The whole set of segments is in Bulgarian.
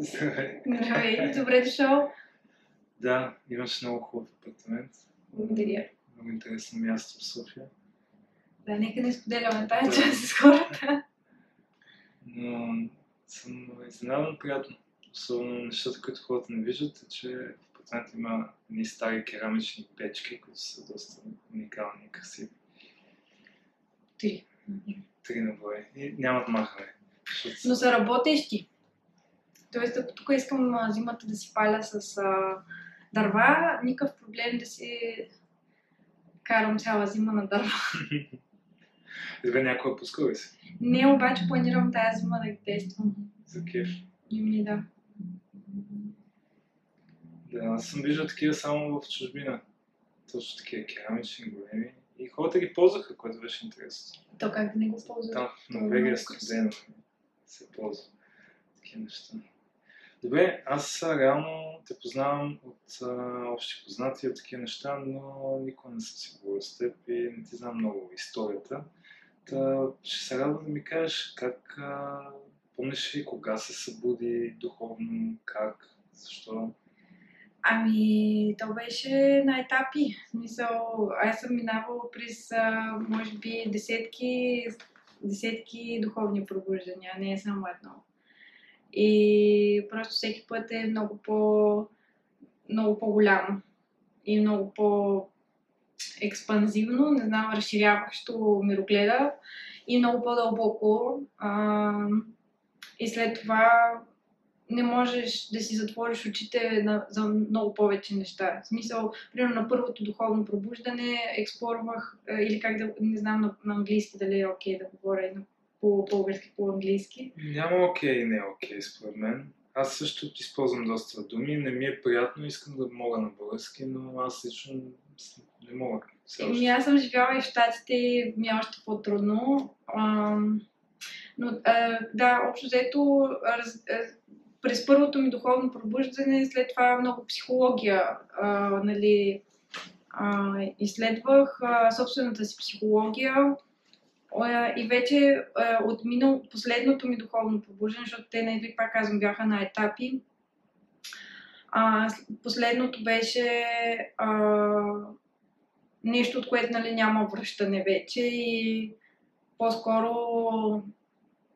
Здравей. Здравей, добре дошъл. Да, имаш много хубав апартамент. Благодаря. Много интересно място в София. Да, нека не споделяме тази Да. част с хората. Но съм изненадан приятно. Особено нещата, които хората не виждат, е, че в апартамента има едни стари керамични печки, които са доста уникални и красиви. Три. Три на брой. И нямат махане. Защото Но са работещи. Тоест, ако тук искам а, зимата да си паля с а, дърва, никакъв проблем да си карам цяла зима на дърва. Тебе някой е пускал ли си? Не, обаче планирам тази зима да ги тествам. За кеф. И ми да. Да, аз съм виждал такива само в чужбина. Точно такива керамични, големи. И хората ги ползваха, което беше интересно. То как да не го ползваш? Там в е Норвегия много студено се ползва такива неща. Добре, аз реално те познавам от а, общи познати от такива неща, но никога не съм си говорил с теб и не ти знам много историята. Та, ще се радвам да ми кажеш как а, помниш ли кога се събуди духовно, как, защо? Ами, то беше на етапи. В смисъл, аз съм минавала през, а, може би, десетки, десетки духовни пробуждания, не е само едно. И просто всеки път е много по много по-голямо и много по-експанзивно, не знам, разширяващо мирогледа и много по-дълбоко. А, и след това не можеш да си затвориш очите на, за много повече неща. В смисъл, примерно на първото духовно пробуждане експлорвах, или как да, не знам на, на английски дали е окей да говоря и на по-български, по-английски. Няма окей и не е окей, според мен. Аз също използвам доста думи, не ми е приятно, искам да мога на български, но аз лично не мога. Еми, аз съм живяла и в Штатите и ми е още по-трудно. Но а, да, общо взето, раз, през първото ми духовно пробуждане, след това много психология, а, нали, а, изследвах а, собствената си психология и вече а, от минал, последното ми духовно пробуждане, защото те, нали, пак казвам, бяха на етапи, а, последното беше а, нещо, от което нали, няма връщане вече и по-скоро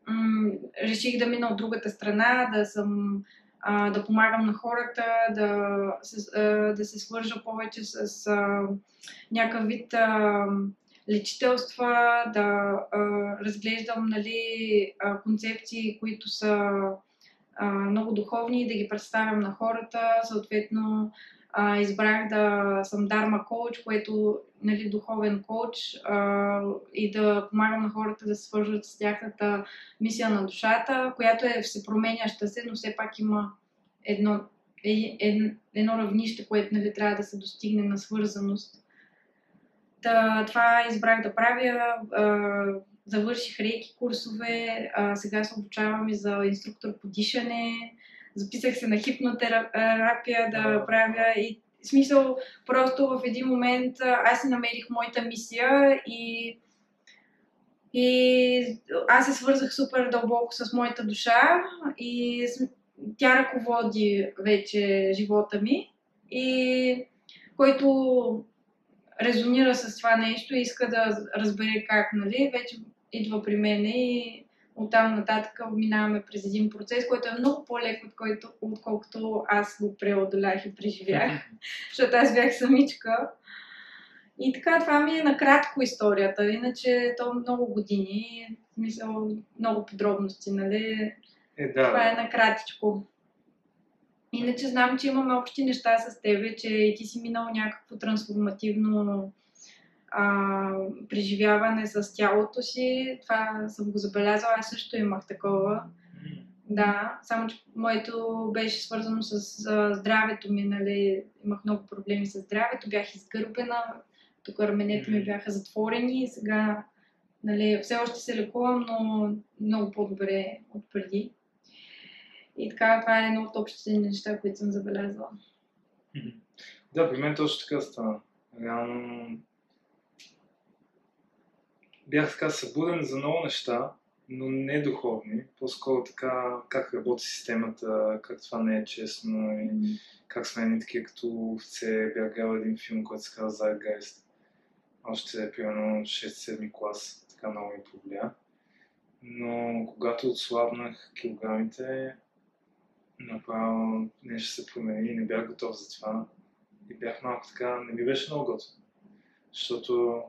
м- реших да мина от другата страна, да съм а, да помагам на хората, да, се- а, да се свържа повече с а, някакъв вид а, лечителства, да а, разглеждам нали, а, концепции, които са а, много духовни, да ги представям на хората, съответно а, избрах да съм дарма коуч, което нали, духовен коуч а, и да помагам на хората да се свържат с тяхната мисия на душата, която е всепроменяща се, но все пак има едно, е, е, едно равнище, което нали, трябва да се достигне на свързаност. Та, това избрах да правя. Завърших рейки курсове, сега се обучавам и за инструктор по дишане. Записах се на хипнотерапия да правя и в смисъл, просто в един момент аз си намерих моята мисия и, и аз се свързах супер дълбоко с моята душа и тя ръководи вече живота ми и който резонира с това нещо и иска да разбере как, нали, вече идва при мен и оттам нататък минаваме през един процес, който е много по-лек, от който, отколкото аз го преодолях и преживях, защото аз бях самичка. И така, това ми е накратко историята, иначе то много години, в смисъл много подробности, нали, Е, да, това е накратичко. Иначе знам, че имаме общи неща с тебе, че и ти си минал някакво трансформативно а, преживяване с тялото си. Това съм го забелязала. Аз също имах такова. Да, само че моето беше свързано с а, здравето ми, нали, имах много проблеми с здравето, бях изгърбена, тук раменете ми бяха затворени и сега, нали, все още се лекувам, но много по-добре от преди. И така, това е едно от общите неща, които съм забелязала. Да, при мен точно така стана. Реално бях така събуден за много неща но не духовни. По-скоро така как работи системата, как това не е честно и как сме едни такива като овце. Бях гледал един филм, който се казва Zeitgeist. Още примерно 6-7 клас. Така много ми повлия. Но когато отслабнах килограмите, направо нещо се промени и не бях готов за това. И бях малко така, не ми беше много готов. Защото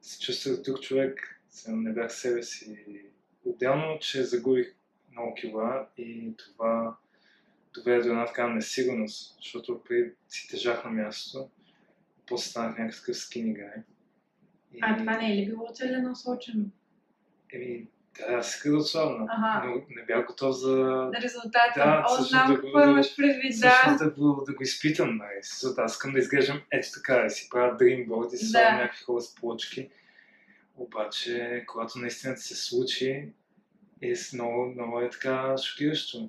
се чувствах друг човек, не бях себе си. Отделно, че загубих много кила и това доведе до една така несигурност, защото при си тежах на мястото, после станах някакъв скини гай. И... А това не е ли било целенасочено? Еми, да, аз исках да отслабна, ага. но не бях готов за... Резултата. Да, О, знам какво имаш предвид, да. да, го, да го изпитам, нали. Защото аз искам да изглеждам ето така, да си правя дримборд и да. слагам някакви хора с плочки. Обаче, когато наистина се случи, е много, много е така шокиращо.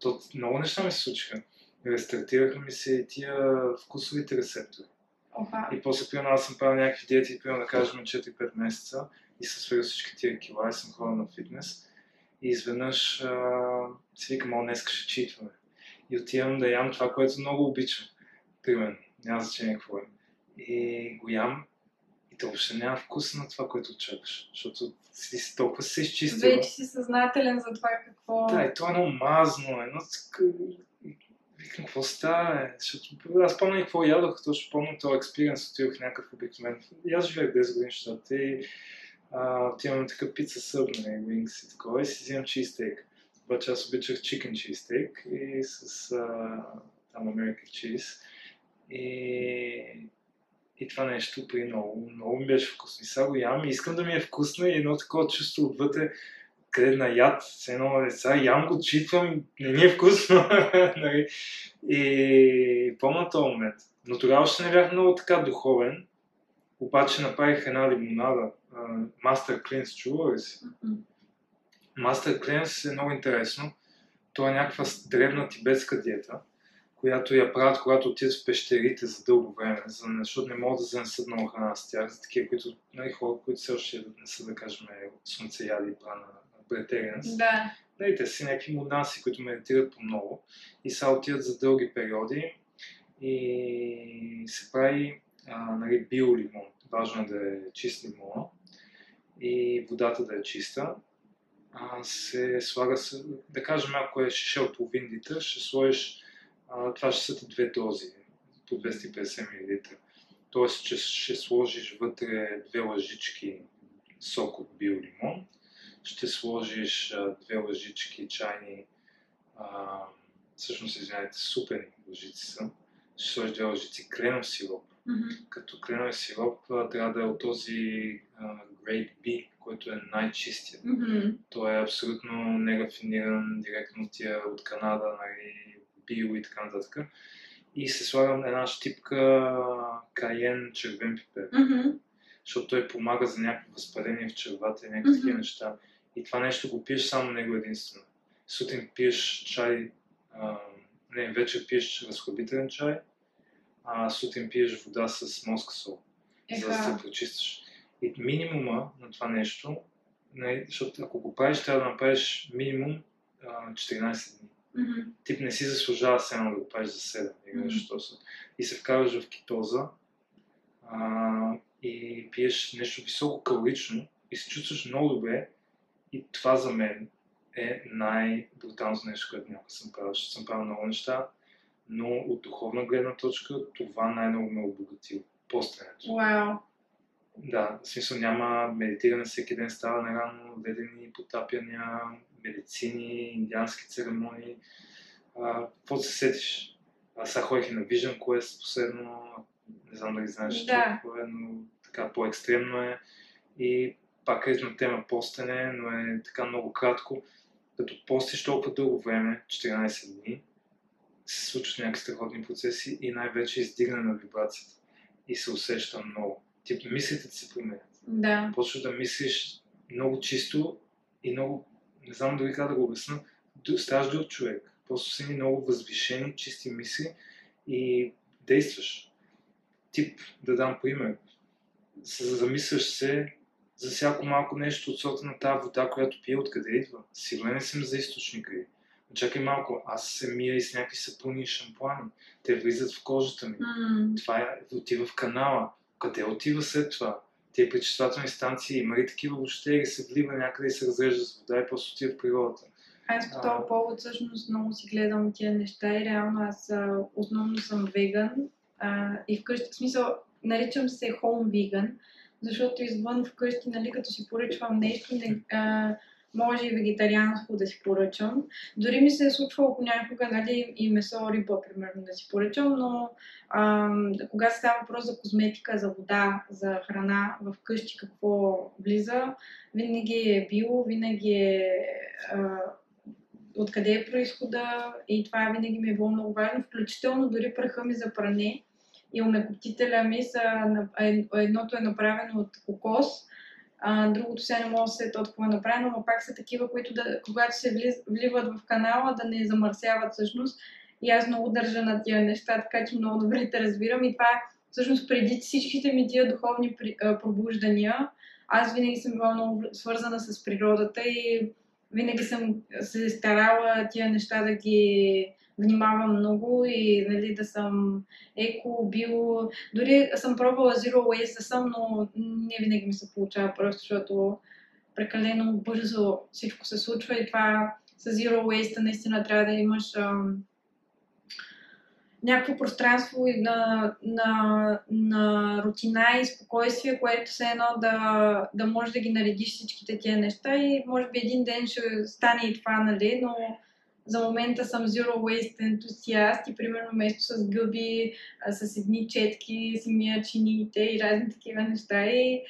То, много неща ми се случиха. Рестартираха ми се и тия вкусовите рецептори. Оха. И после, примерно, аз съм правил някакви диети, примерно, да кажем, 4-5 месеца и съм свалил всички тия кила и съм ходил на фитнес. И изведнъж а, си викам, о, днес ще читваме. И отивам да ям това, което много обичам. Примерно, няма значение какво е. И го ям и то въобще няма вкус на това, което очакваш. Защото си, си толкова се изчистил. Вече си съзнателен за това какво... Да, и това е едно мазно, едно Викам, какво става, е? Защото аз помня какво ядох, точно помня този експириенс, отидох в някакъв обикновен. И аз живеех 10 години в щата и отивам такъв пица съб, нали, wings и такова, и си взимам чизстейк. Обаче аз обичах chicken cheesesteak и с а, там American cheese. И, и това нещо при много, много ми беше вкусно. И сега го ям и искам да ми е вкусно и едно такова чувство отвътре, къде на яд, с едно деца, ям го, читвам, не ми е вкусно. Нали? и помня този момент. Но тогава още не бях много така духовен, обаче направих една лимонада, Master Cleanse, чува ли си? Master Cleanse е много интересно. Това е някаква древна тибетска диета, която я правят, когато отидат в пещерите за дълго време, защото не могат да занесат много храна с тях, за такива, които, нали, хора, които все още не са, да кажем, слънцеяди и прана претеганс. Да. Нали, те си някакви монаси, които медитират по много и са отиват за дълги периоди и се прави а, нали, биолимон. Важно е да е чист лимон и водата да е чиста. А, се слага, да кажем, ако е шишел половин литър, ще сложиш, а, това ще са две дози по 250 мл. Тоест, че ще сложиш вътре две лъжички сок от биолимон, ще сложиш а, две лъжички чайни, а, всъщност, извинявайте, супени лъжици са, ще сложиш две лъжици кленов сироп. Mm-hmm. Като кленов сироп трябва да е от този а, Grade B, който е най-чистият. Mm-hmm. Той е абсолютно нерафиниран, директно от тия от Канада, нали, био и така нататък. И се слагам една щипка каен червен пипер. Mm-hmm. Защото той помага за някакво възпаление в червата и някакви такива Mm-hmm. неща. И това нещо го пиеш само него единствено. Сутрин пиеш чай, а, не, вечер пиеш разхлабителен чай, а сутрин пиеш вода с мозъка сол, за да се Еха. прочистваш. И минимума на това нещо, не, защото ако го правиш, трябва да направиш минимум а, 14 дни. Мгм. Тип не си заслужава само да го правиш за 7 или Мгм. нещо mm И се вкарваш в кетоза а, и пиеш нещо високо калорично и се чувстваш много добре. И това за мен е най-бруталното нещо, което някога съм правил. Защото съм правил много неща, но от духовна гледна точка това най-много ме е обогатило. Постенето. Вау. Да, в смисъл няма медитиране всеки ден, става на рано, ведени потапяния, медицини, индиански церемонии. Какво се сетиш? Аз сега ходих и на Vision Quest последно, не знам дали знаеш Да. какво е, но така по-екстремно е. И пак е на тема постене, но е така много кратко. Като постиш толкова дълго време, 14 дни, се случват някакви страхотни процеси и най-вече издигане на вибрацията. И се усеща много. Тип мислите ти се променят. Да. Почваш да мислиш много чисто и много, не знам дори как да го обясна, ставаш друг човек. Просто си много възвишени, чисти мисли и действаш. Тип, да дам пример, замисляш се за всяко малко нещо от сорта на тази вода, която пие, откъде идва. Сигурен съм за източника й. Чакай малко, аз се мия и с някакви сапуни и шампуани. Те влизат в кожата ми. Mm. Това е, отива в канала. Къде отива след това? Те пречиствателни станции има ли такива въобще или се влива някъде и се разрежда с вода и после отива в природата? Аз по този повод всъщност много си гледам тия неща и реално аз а, основно съм веган а, и вкъщи, в смисъл, наричам се home vegan, защото извън вкъщи, нали, като си поръчвам нещо, не, а, може и вегетарианско да си поръчам. Дори ми се е случвало понякога, нали, и месо, риба, примерно, да си поръчам, но а, когато става въпрос за козметика, за вода, за храна, в къщи какво влиза, винаги е било, винаги е откъде е происхода и това винаги ми е било много важно, включително дори праха ми за пране и омекотителя ми са, едното е направено от кокос, а, другото сега не мога да се от какво е направено, но пак са такива, които да, когато се влиз, вливат в канала да не замърсяват всъщност. И аз много държа на тия неща, така че много добре те разбирам. И това е всъщност преди всичките ми тия духовни пробуждания, аз винаги съм била много свързана с природата и винаги съм се старала тия неща да ги внимавам много и нали, да съм еко, био. Дори съм пробвала Zero Waste да съм, но не винаги ми се получава, просто защото прекалено бързо всичко се случва и това с Zero Waste наистина трябва да имаш някакво пространство на, на, на рутина и спокойствие, което все едно да, да можеш да ги наредиш всичките тия неща и може би един ден ще стане и това, нали, но за момента съм Zero Waste ентусиаст и примерно вместо с гъби, а, с едни четки си мия чиниите и разни такива неща. И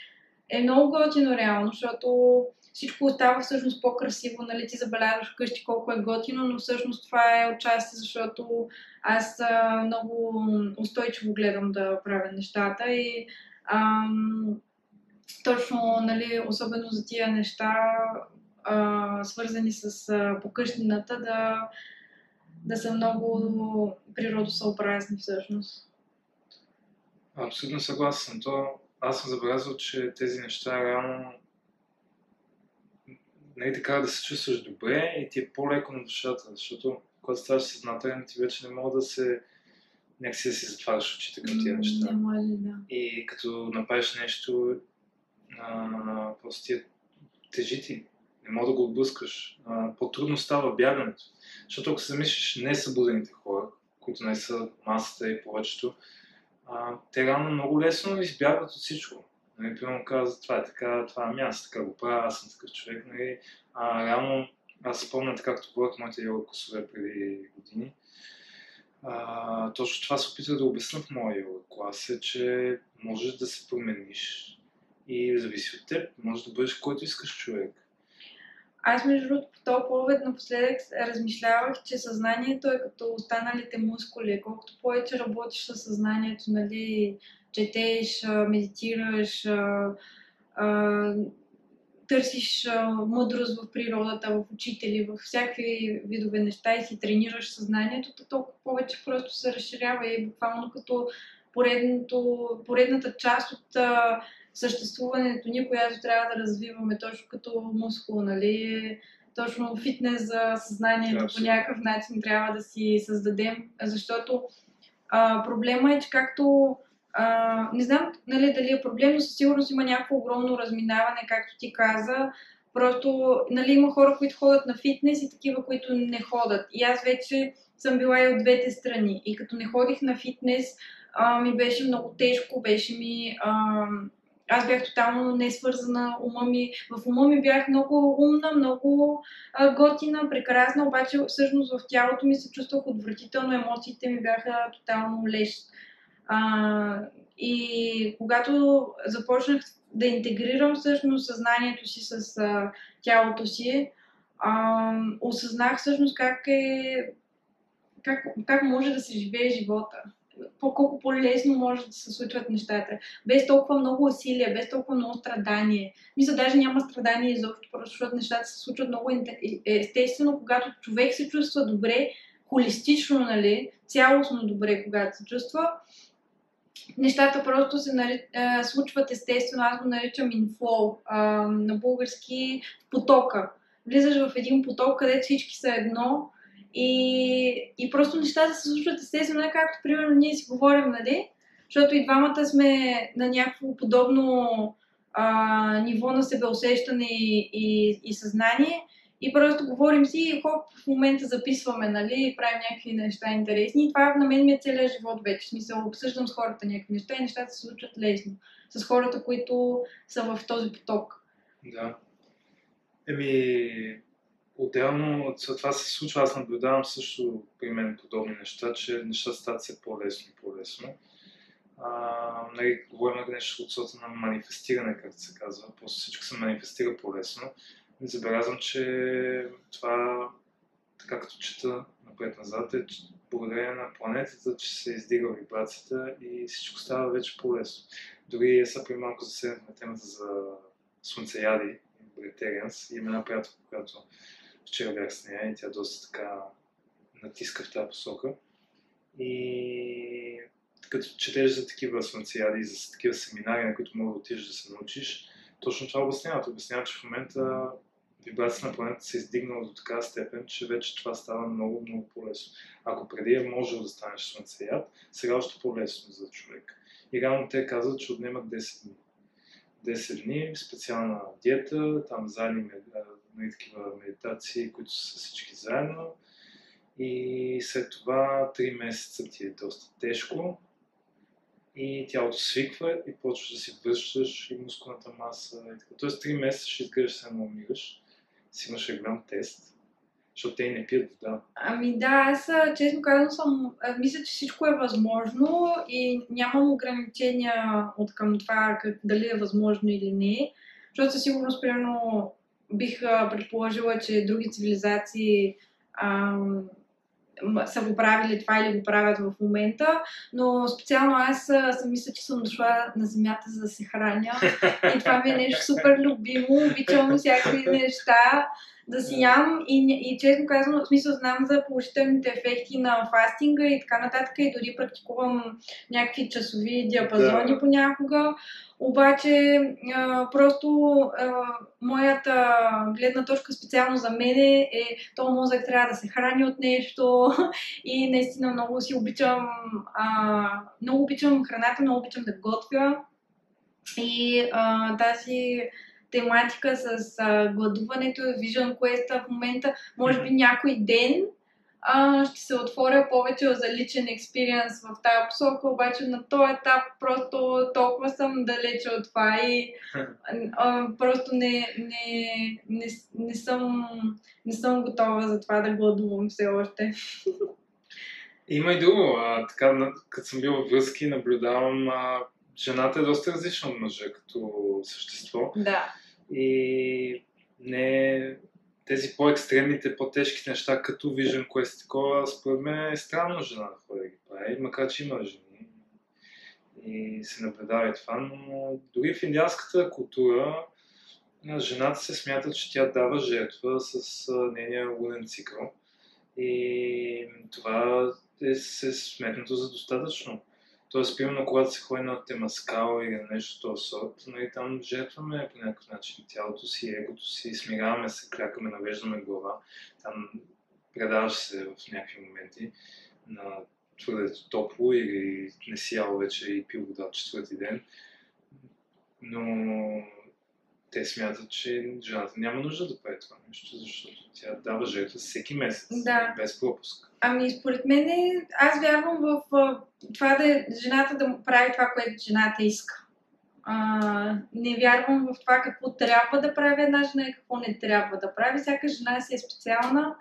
е много готино реално, защото всичко остава всъщност по-красиво, нали, ти забелязваш вкъщи колко е готино, но всъщност това е отчасти, защото аз а, много устойчиво гледам да правя нещата и ам, точно, нали, особено за тия неща, а, свързани с а, покъщнината, да, да са много природосъобразни всъщност. Абсолютно съгласен съм. То, аз съм забелязал, че тези неща реално не е така да се чувстваш добре и ти е по-леко на душата, защото когато ставаш съзнателен, ти вече не мога да се някакси да си затваряш очите към тия неща. Не може, да. И като направиш нещо, а, просто ти е, тежи ти. Не мога да го отблъскаш. По-трудно става бягането. Защото ако се замислиш несъбудените хора, които не са масата и повечето, а, те реално много лесно избягват от всичко. Нали, примерно казват, това е така, това е аз така го правя, аз съм такъв човек. Нали. А, реално, аз спомням така, като говорих моите йога косове преди години. А, точно това се опитах да обясня в моя йога клас е, че можеш да се промениш и зависи от теб. Може да бъдеш който искаш човек. Аз, между другото, по този повед напоследък размишлявах, че съзнанието е като останалите мускули. Колкото повече работиш със съзнанието, нали, четеш, медитираш, търсиш мъдрост в природата, в учители, в всякакви видове неща и си тренираш съзнанието, то толкова повече просто се разширява и буквално като поредното, поредната част от а, съществуването ни, която трябва да развиваме точно като мускул, нали? Точно фитнес за съзнанието по някакъв начин трябва да си създадем, защото а, проблема е, че както а, не знам нали, дали е проблем, но със сигурност има някакво огромно разминаване, както ти каза. Просто нали, има хора, които ходят на фитнес и такива, които не ходят. И аз вече съм била и от двете страни. И като не ходих на фитнес, а, ми беше много тежко, беше ми... А, аз бях тотално не свързана ума ми. В ума ми бях много умна, много а, готина, прекрасна, обаче всъщност в тялото ми се чувствах отвратително, емоциите ми бяха тотално леш. А, и когато започнах да интегрирам всъщност съзнанието си с а, тялото си, а, осъзнах всъщност как е как, как може да се живее живота. По, колко по-лесно може да се случват нещата. Без толкова много усилия, без толкова много страдание. Мисля, даже няма страдание изобщо, просто защото нещата се случват много инте- естествено, когато човек се чувства добре, холистично, нали, цялостно добре, когато се чувства, нещата просто се нари... а, случват естествено. Аз го наричам инфлоу. На български потока. Влизаш в един поток, където всички са едно и, и просто нещата се случват естествено, както примерно ние си говорим, нали? Защото и двамата сме на някакво подобно а, ниво на себеусещане и, и, и съзнание. И просто говорим си и хоп, в момента записваме, нали, правим някакви неща интересни. И това на мен ми е целият живот вече. В смисъл, обсъждам с хората някакви неща и нещата се случват лесно. С хората, които са в този поток. Да. Еми, отделно от това се случва, аз наблюдавам също при мен подобни неща, че нещата стават все по-лесно и по-лесно. А, нали, говорим нещо от сорта на манифестиране, както се казва. Просто всичко се манифестира по-лесно. И забелязвам, че това, така като чета напред-назад, е че благодарение на планетата, че се издига вибрацията и всичко става вече по-лесно. Дори са при малко заседнахме темата за слънцеяди, Бритерианс, и има една приятелка, която вчера бях с нея и тя доста така натиска в тази посока. И като четеш за такива слънцеяди, за такива семинари, на които мога да отидеш да се научиш, точно това обясняват. Обясняват, че в момента вибрацията на планета се е издигнала до такава степен, че вече това става много, много по-лесно. Ако преди е можел да станеш слънцеяд, сега още по-лесно за човек. И реално те казват, че отнемат 10 дни. 10 дни, специална диета, там заедни нали, такива медитации, които са всички заедно. И след това 3 месеца ти е доста тежко, и тялото свиква и почваш да си връщаш и мускулната маса. И така. Тоест 3 месеца ще изглеждаш се умираш. Си имаш голям тест, защото те не пият вода. Ами да, аз честно казвам съм, мисля, че всичко е възможно и нямам ограничения от към това дали е възможно или не. Защото със сигурност, примерно, бих предположила, че други цивилизации ам, са го правили това или го правят в момента, но специално аз съм мисля, че съм дошла на земята за да се храня. И това ми е нещо супер любимо, обичам всякакви неща да си ям и, и честно казвам, в смисъл знам за положителните ефекти на фастинга и така нататък и дори практикувам някакви часови диапазони да. понякога. Обаче а, просто а, моята гледна точка специално за мен е, то мозък трябва да се храни от нещо и наистина много си обичам, а, много обичам храната, много обичам да готвя и а, тази тематика с а, гладуването, Vision Quest в момента, може би някой ден а, ще се отворя повече за личен експириенс в тази посока, обаче на този етап просто толкова съм далече от това и а, просто не, не, не, не, съм, не съм готова за това да гладувам все още. Има и друго. А, така, като съм бил в връзки, наблюдавам а, жената е доста различна от мъжа като същество. Да. И не тези по-екстремните, по-тежките неща, като Vision Quest, такова, според мен е странно жена да ходи да ги прави, макар че има жени. И се наблюдава и това, но дори в индианската култура жената се смята, че тя дава жертва с нейния лунен цикъл. И това е се сметнато за достатъчно. Тоест, примерно, когато се ходи на темаскал или нещо този сорт, нали, там жертваме по някакъв начин тялото си, егото си, смиряваме се, клякаме, навеждаме глава. Там предаваш се в някакви моменти на твърде топло или не си ял вече и пил вода четвърти ден. Но те смятат, че жената няма нужда да прави това нещо, защото тя дава жертва всеки месец, да. без пропуск. Ами, според мен, аз вярвам в това да жената да прави това, което жената иска. А, не вярвам в това какво трябва да прави една жена и какво не трябва да прави. Всяка жена си е специална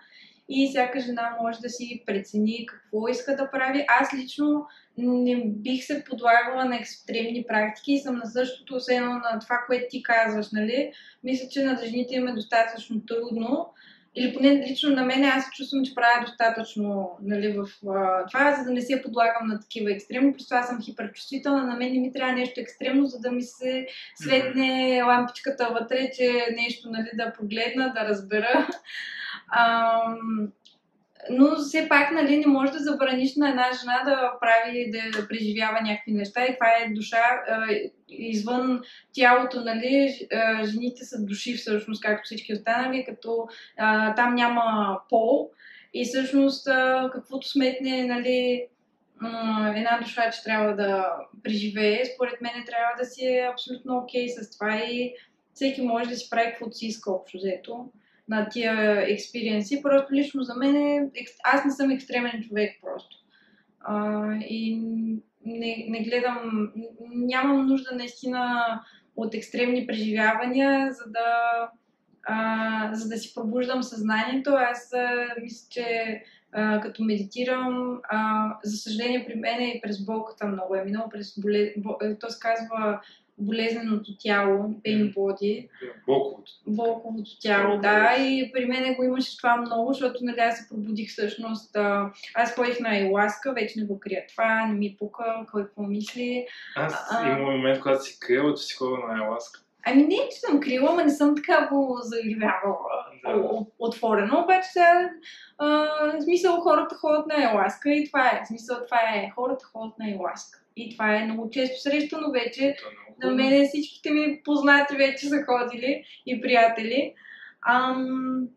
и всяка жена може да си прецени какво иска да прави. Аз лично не бих се подлагала на екстремни практики и съм на същото, освен на това, което ти казваш, нали? Мисля, че на жените им е достатъчно трудно. Или поне лично на мен аз чувствам, че правя достатъчно нали, в а, това, за да не се подлагам на такива екстремни. Просто аз съм хиперчувствителна, на мен не ми трябва нещо екстремно, за да ми се светне лампичката вътре, че нещо нали, да погледна, да разбера. Ам, но все пак, нали, не можеш да забраниш на една жена да прави, да преживява някакви неща. И това е душа а, извън тялото, нали, жените са души всъщност, както всички останали, като а, там няма пол. И всъщност а, каквото сметне, нали, една душа, че трябва да преживее, според мен трябва да си е абсолютно окей okay с това. И всеки може да си прави каквото си иска общо взето на тия експириенси. Просто лично за мен е, аз не съм екстремен човек просто. А, и не, не гледам, нямам нужда наистина от екстремни преживявания, за да, а, за да си пробуждам съзнанието. Аз а, мисля, че а, като медитирам, а, за съжаление при мен и през болката много е минало, през боле... то се казва болезненото тяло, pain body. Болковото. Болковото тяло, да. И при мен го имаше това много, защото нали, аз се пробудих всъщност. А, аз ходих на Еласка, вече не го крия това, не ми пука, кой какво мисли. Аз а, имам момент, когато си крила, че си ходя на Еласка. Ами не, че съм крила, но не съм така го заявявала да. отворено, обаче сега в смисъл хората ходят на Еласка и това е. В смисъл това е, хората ходят на Еласка. И това е много често срещано вече. Е на мен всичките ми познати вече са ходили и приятели. Ам...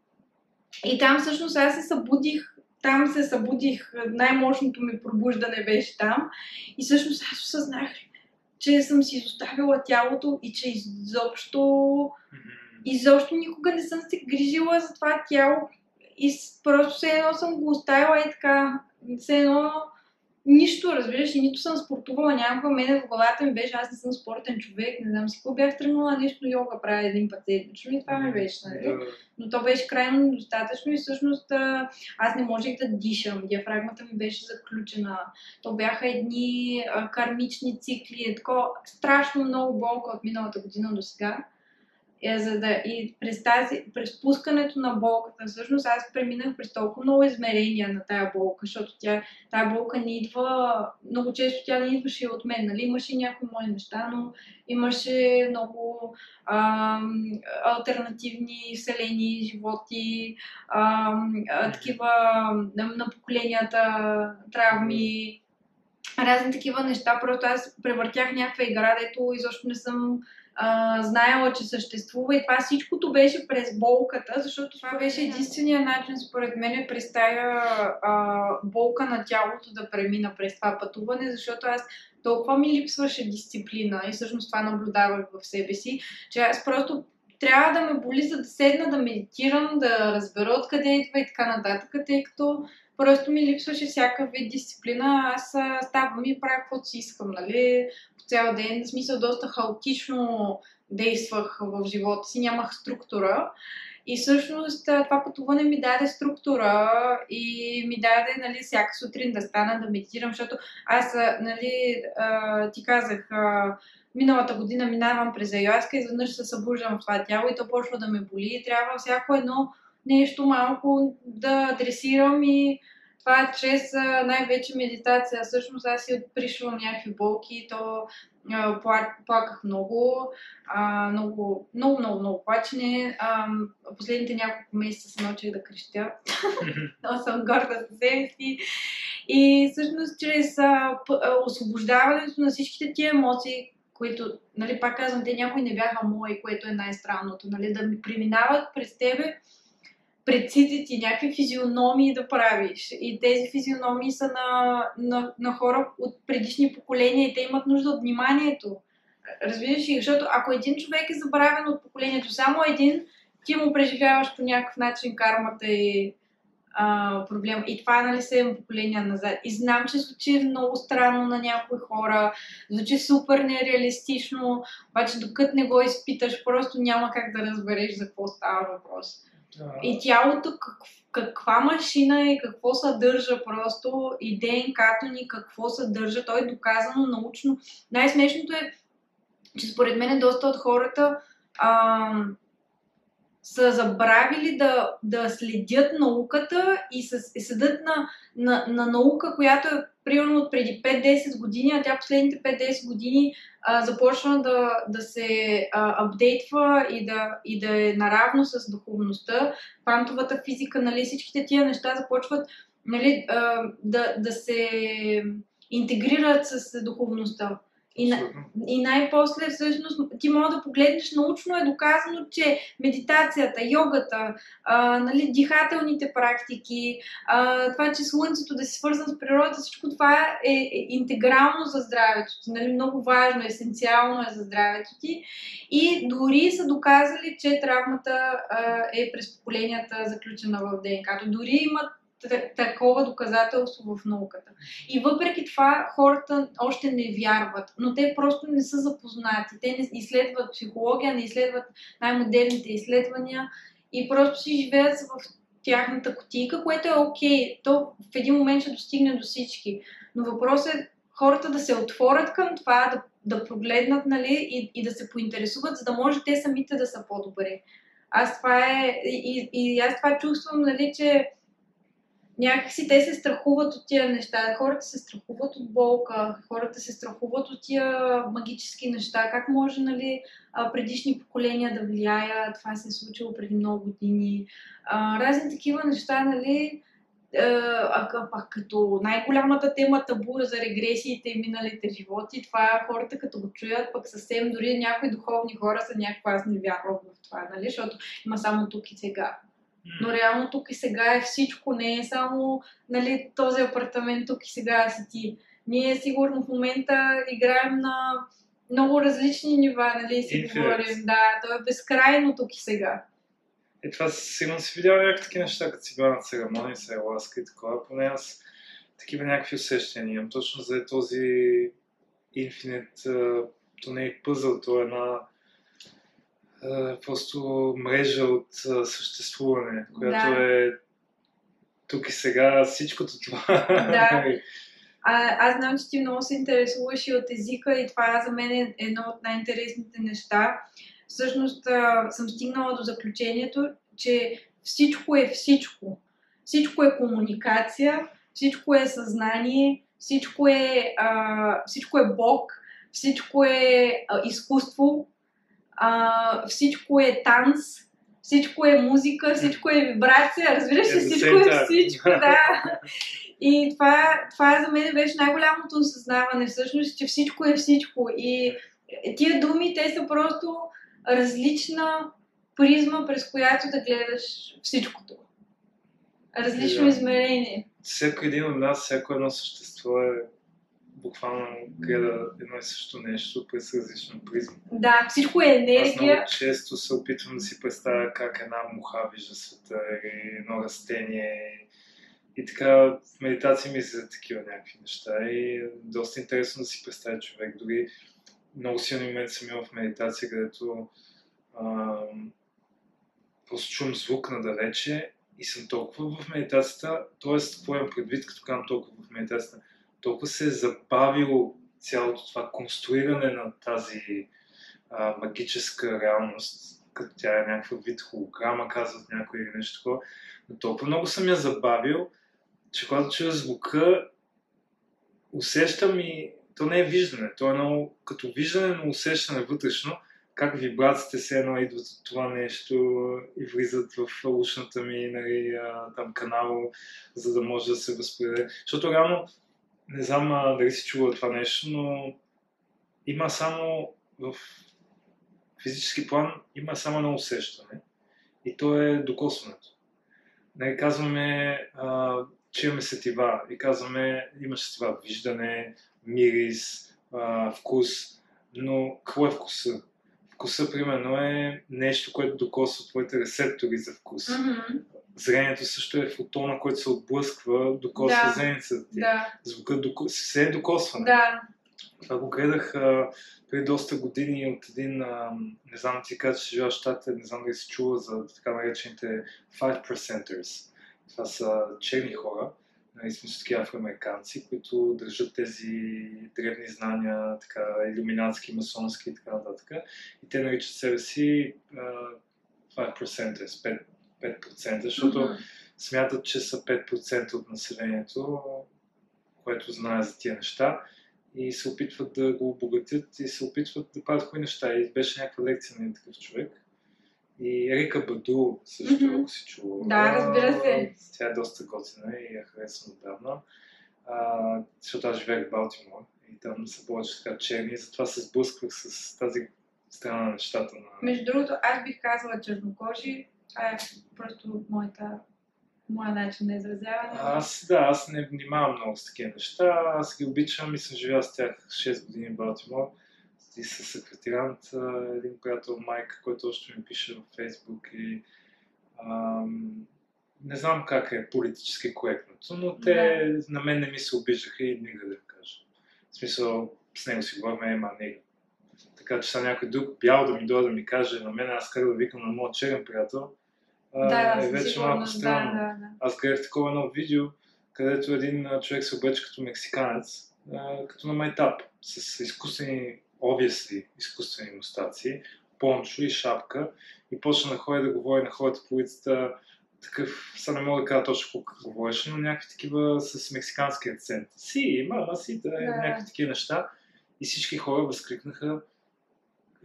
И там всъщност аз се събудих там се събудих, най-мощното ми пробуждане беше там. И всъщност аз осъзнах, че съм си изоставила тялото и че изобщо, изобщо никога не съм се грижила за това тяло. И просто все едно съм го оставила и така, все едно нищо, разбираш, и нито съм спортувала някога. Мене в главата ми беше, аз не съм спортен човек, не знам си какво бях тръгнала, нещо йога правя един път седмично и това ми беше, нали? Но то беше крайно недостатъчно и всъщност аз не можех да дишам. Диафрагмата ми беше заключена. То бяха едни кармични цикли, е такова страшно много болка от миналата година до сега е, за да, и през, тази, през пускането на болката, всъщност аз преминах през толкова много измерения на тая болка, защото тя, тая болка не идва, много често тя не идваше от мен, нали? Имаше някои мои неща, но имаше много а, альтернативни вселени, животи, а, а, такива на, на поколенията травми, разни такива неща. Просто аз превъртях някаква игра, дето изобщо не съм а, знаела, че съществува и това всичкото беше през болката, защото това беше единствения начин, според мен, през тая а, болка на тялото да премина през това пътуване, защото аз толкова ми липсваше дисциплина и всъщност това наблюдавах в себе си, че аз просто трябва да ме боли, за да седна да медитирам, да разбера откъде идва и така нататък, тъй като просто ми липсваше всяка вид дисциплина. Аз ставам и правя каквото си искам, нали? Цял ден. В смисъл доста хаотично действах в живота си, нямах структура. И всъщност това пътуване ми даде структура и ми даде нали, всяка сутрин да стана да медитирам, защото аз нали, ти казах, миналата година минавам през Айоаска, изведнъж се събуждам в това тяло и то почва да ме боли и трябва всяко едно нещо малко да адресирам и това е чрез най-вече медитация. Всъщност аз си отпришвам някакви болки, то плаках много, много, много, много, много плачене. Последните няколко месеца се научих да крещя. Много съм горда за себе си. И всъщност чрез освобождаването на всичките тия емоции, които, нали, пак казвам, те някои не бяха мои, което е най-странното, нали, да ми преминават през тебе предците ти някакви физиономии да правиш. И тези физиономии са на, на, на хора от предишни поколения и те имат нужда от вниманието. Разбираш ли? Защото ако един човек е забравен от поколението, само един, ти му преживяваш по някакъв начин кармата и а, проблема. И това е нали 7 поколения назад. И знам, че звучи много странно на някои хора, звучи супер нереалистично, обаче докато не го изпиташ, просто няма как да разбереш за какво става въпрос. И тялото как, каква машина е, какво съдържа просто и ДНК-то ни какво съдържа. То е доказано научно. Най-смешното е, че според мен доста от хората а, са забравили да, да следят науката и, с, и седат на, на, на наука, която е примерно от преди 5-10 години, а тя последните 5-10 години а, започна да, да се а, апдейтва и да, и да е наравно с духовността, квантовата физика, нали, всичките тия неща започват нали, а, да, да се интегрират с духовността. И, на, и най-после всъщност ти може да погледнеш, научно е доказано, че медитацията, йогата, а, нали, дихателните практики, а, това, че слънцето да се свързан с природата, всичко това е, е интегрално за здравето ти, нали, много важно, есенциално е за здравето ти. И дори са доказали, че травмата а, е през поколенията заключена в ДНК. Дори имат такова доказателство в науката. И въпреки това хората още не вярват, но те просто не са запознати. Те не изследват психология, не изследват най-модерните изследвания и просто си живеят в тяхната котика, което е окей. Okay. То в един момент ще достигне до всички. Но въпросът е хората да се отворят към това, да, да прогледнат нали, и, и да се поинтересуват, за да може те самите да са по-добри. Аз това е. И, и аз това чувствам, нали, че някакси те се страхуват от тия неща. Хората се страхуват от болка, хората се страхуват от тия магически неща. Как може нали, предишни поколения да влияят? Това се е случило преди много години. разни такива неща, нали, а, а, като най-голямата тема табу за регресиите и миналите животи, това хората като го чуят, пък съвсем дори някои духовни хора са някаква, аз не вярвам в това, нали? защото има само тук и сега. Но реално тук и сега е всичко, не е само нали, този апартамент тук и сега си ти. Ние сигурно в момента играем на много различни нива, нали, си Infinite. говорим. Да, то е безкрайно тук и сега. Е, това сигурно си видял някакви неща, като си била на церемонии, с ласка и такова. Поне аз такива някакви усещания имам. Точно за този Infinite, то не е пъзъл, то е една просто мрежа от съществуване, която да. е тук и сега всичкото това. Да. А, аз знам, че ти много се интересуваш и от езика и това за мен е едно от най-интересните неща. Всъщност а, съм стигнала до заключението, че всичко е всичко. Всичко е комуникация, всичко е съзнание, всичко е, а, всичко е Бог, всичко е а, изкуство, а, всичко е танц, всичко е музика, всичко е вибрация, разбираш ли, всичко е всичко, да. И това, това за мен беше най-голямото осъзнаване, всъщност, че всичко е всичко. И тия думи, те са просто различна призма, през която да гледаш всичкото. Различно да. измерение. Всеки един от нас, всяко едно същество е буквално гледа едно и също нещо през различна призма. Да, всичко е енергия. Аз много често се опитвам да си представя как една муха вижда света или едно растение. И така в медитация ми за такива някакви неща и доста интересно да си представя човек. Дори много силни моменти съм имал в медитация, където а, просто чувам звук надалече и съм толкова в медитацията, т.е. какво имам предвид, като казвам толкова в медитацията, толкова се е забавило цялото това конструиране на тази а, магическа реалност, като тя е някаква вид холограма, казват някой или нещо такова, но толкова много съм я забавил, че когато чуя звука, усещам и то не е виждане, то е много като виждане, но усещане вътрешно, как вибрациите се едно идват от това нещо и влизат в ушната ми, нали, там канал, за да може да се възпреде. Защото реално не знам а, дали си чувал това нещо, но има само в физически план има само едно усещане и то е докосването. Не казваме, а, че имаме сетива и казваме, имаш сетива виждане, мирис, а, вкус, но какво е вкуса? Вкуса, примерно, е нещо, което докосва твоите рецептори за вкус. Mm-hmm зрението също е фотона, който се отблъсква, докосва да. зеницата ти. Да. Звукът доко... се е докосване. Да. Това го гледах а, преди доста години от един, а, не знам ти кажа, че живея в щатите, не знам дали си чула за така наречените 5%ers. Това са черни хора, нали, смисъл такива афроамериканци, които държат тези древни знания, така, иллюминатски, масонски и така нататък. И те наричат себе си е с 5%, 5% защото Мгм. смятат, че са 5% от населението, което знае за тия неща и се опитват да го обогатят и се опитват да правят хубави неща. И беше някаква лекция на един такъв човек. И Ерика Баду също, Мгм. ако си чула. Да, разбира се. Тя е доста готина и я харесвам отдавна. А, защото аз живеех в Балтимор и там са повече така черни и затова се сблъсквах с тази страна на нещата. На... Между другото, аз бих казала чернокожи, а е просто моята, моя начин на изразяване. Аз, да, аз не внимавам много с такива неща. Аз ги обичам и съм живял с тях 6 години в Балтимор. И с секретарант, а, един приятел Майк, който още ми пише в Фейсбук и ам, не знам как е политически коректното, но те на мен не ми се обиждаха и никъде да кажа. В смисъл, с него си говорим, ема не. Така че са някой друг бял да ми дойде да ми каже на мен, аз как да викам на моят черен приятел, да, е вече малко странно. Да, да, да. Аз гледах такова едно видео, където един човек се облече като мексиканец, а, като на майтап, с изкуствени, obviously, изкуствени мустаци, пончо и шапка и почна да ходи да говори на хората по улицата такъв, сега не мога да кажа точно какво говореше, но някакви такива с мексикански акцент. Си, мама си, да, Да. някакви такива неща. И всички хора възкликнаха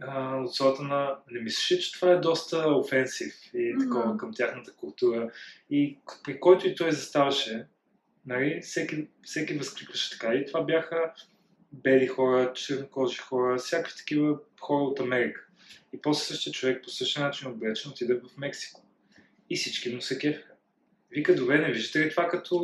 а, от сорта на не мислиш, ли, че това е доста офенсив и такова към тяхната култура. И при който и той заставаше, нали, всеки, всеки възкликваше така. И това бяха бели хора, чернокожи хора, всякакви такива хора от Америка. И после същия човек по същия начин облечен отиде в Мексико. И всички му се кефаха. Вика, добре, не виждате ли това като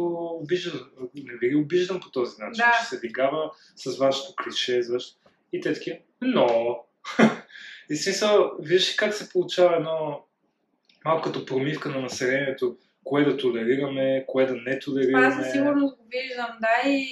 обиждам? Не ви обиждам по този начин? Да. Че се вигава с вашето клише, с вашето... И те такива, но... и смисъл, виж как се получава едно малко като промивка на населението, кое да толерираме, кое да не толерираме. Това със сигурност го виждам, да, и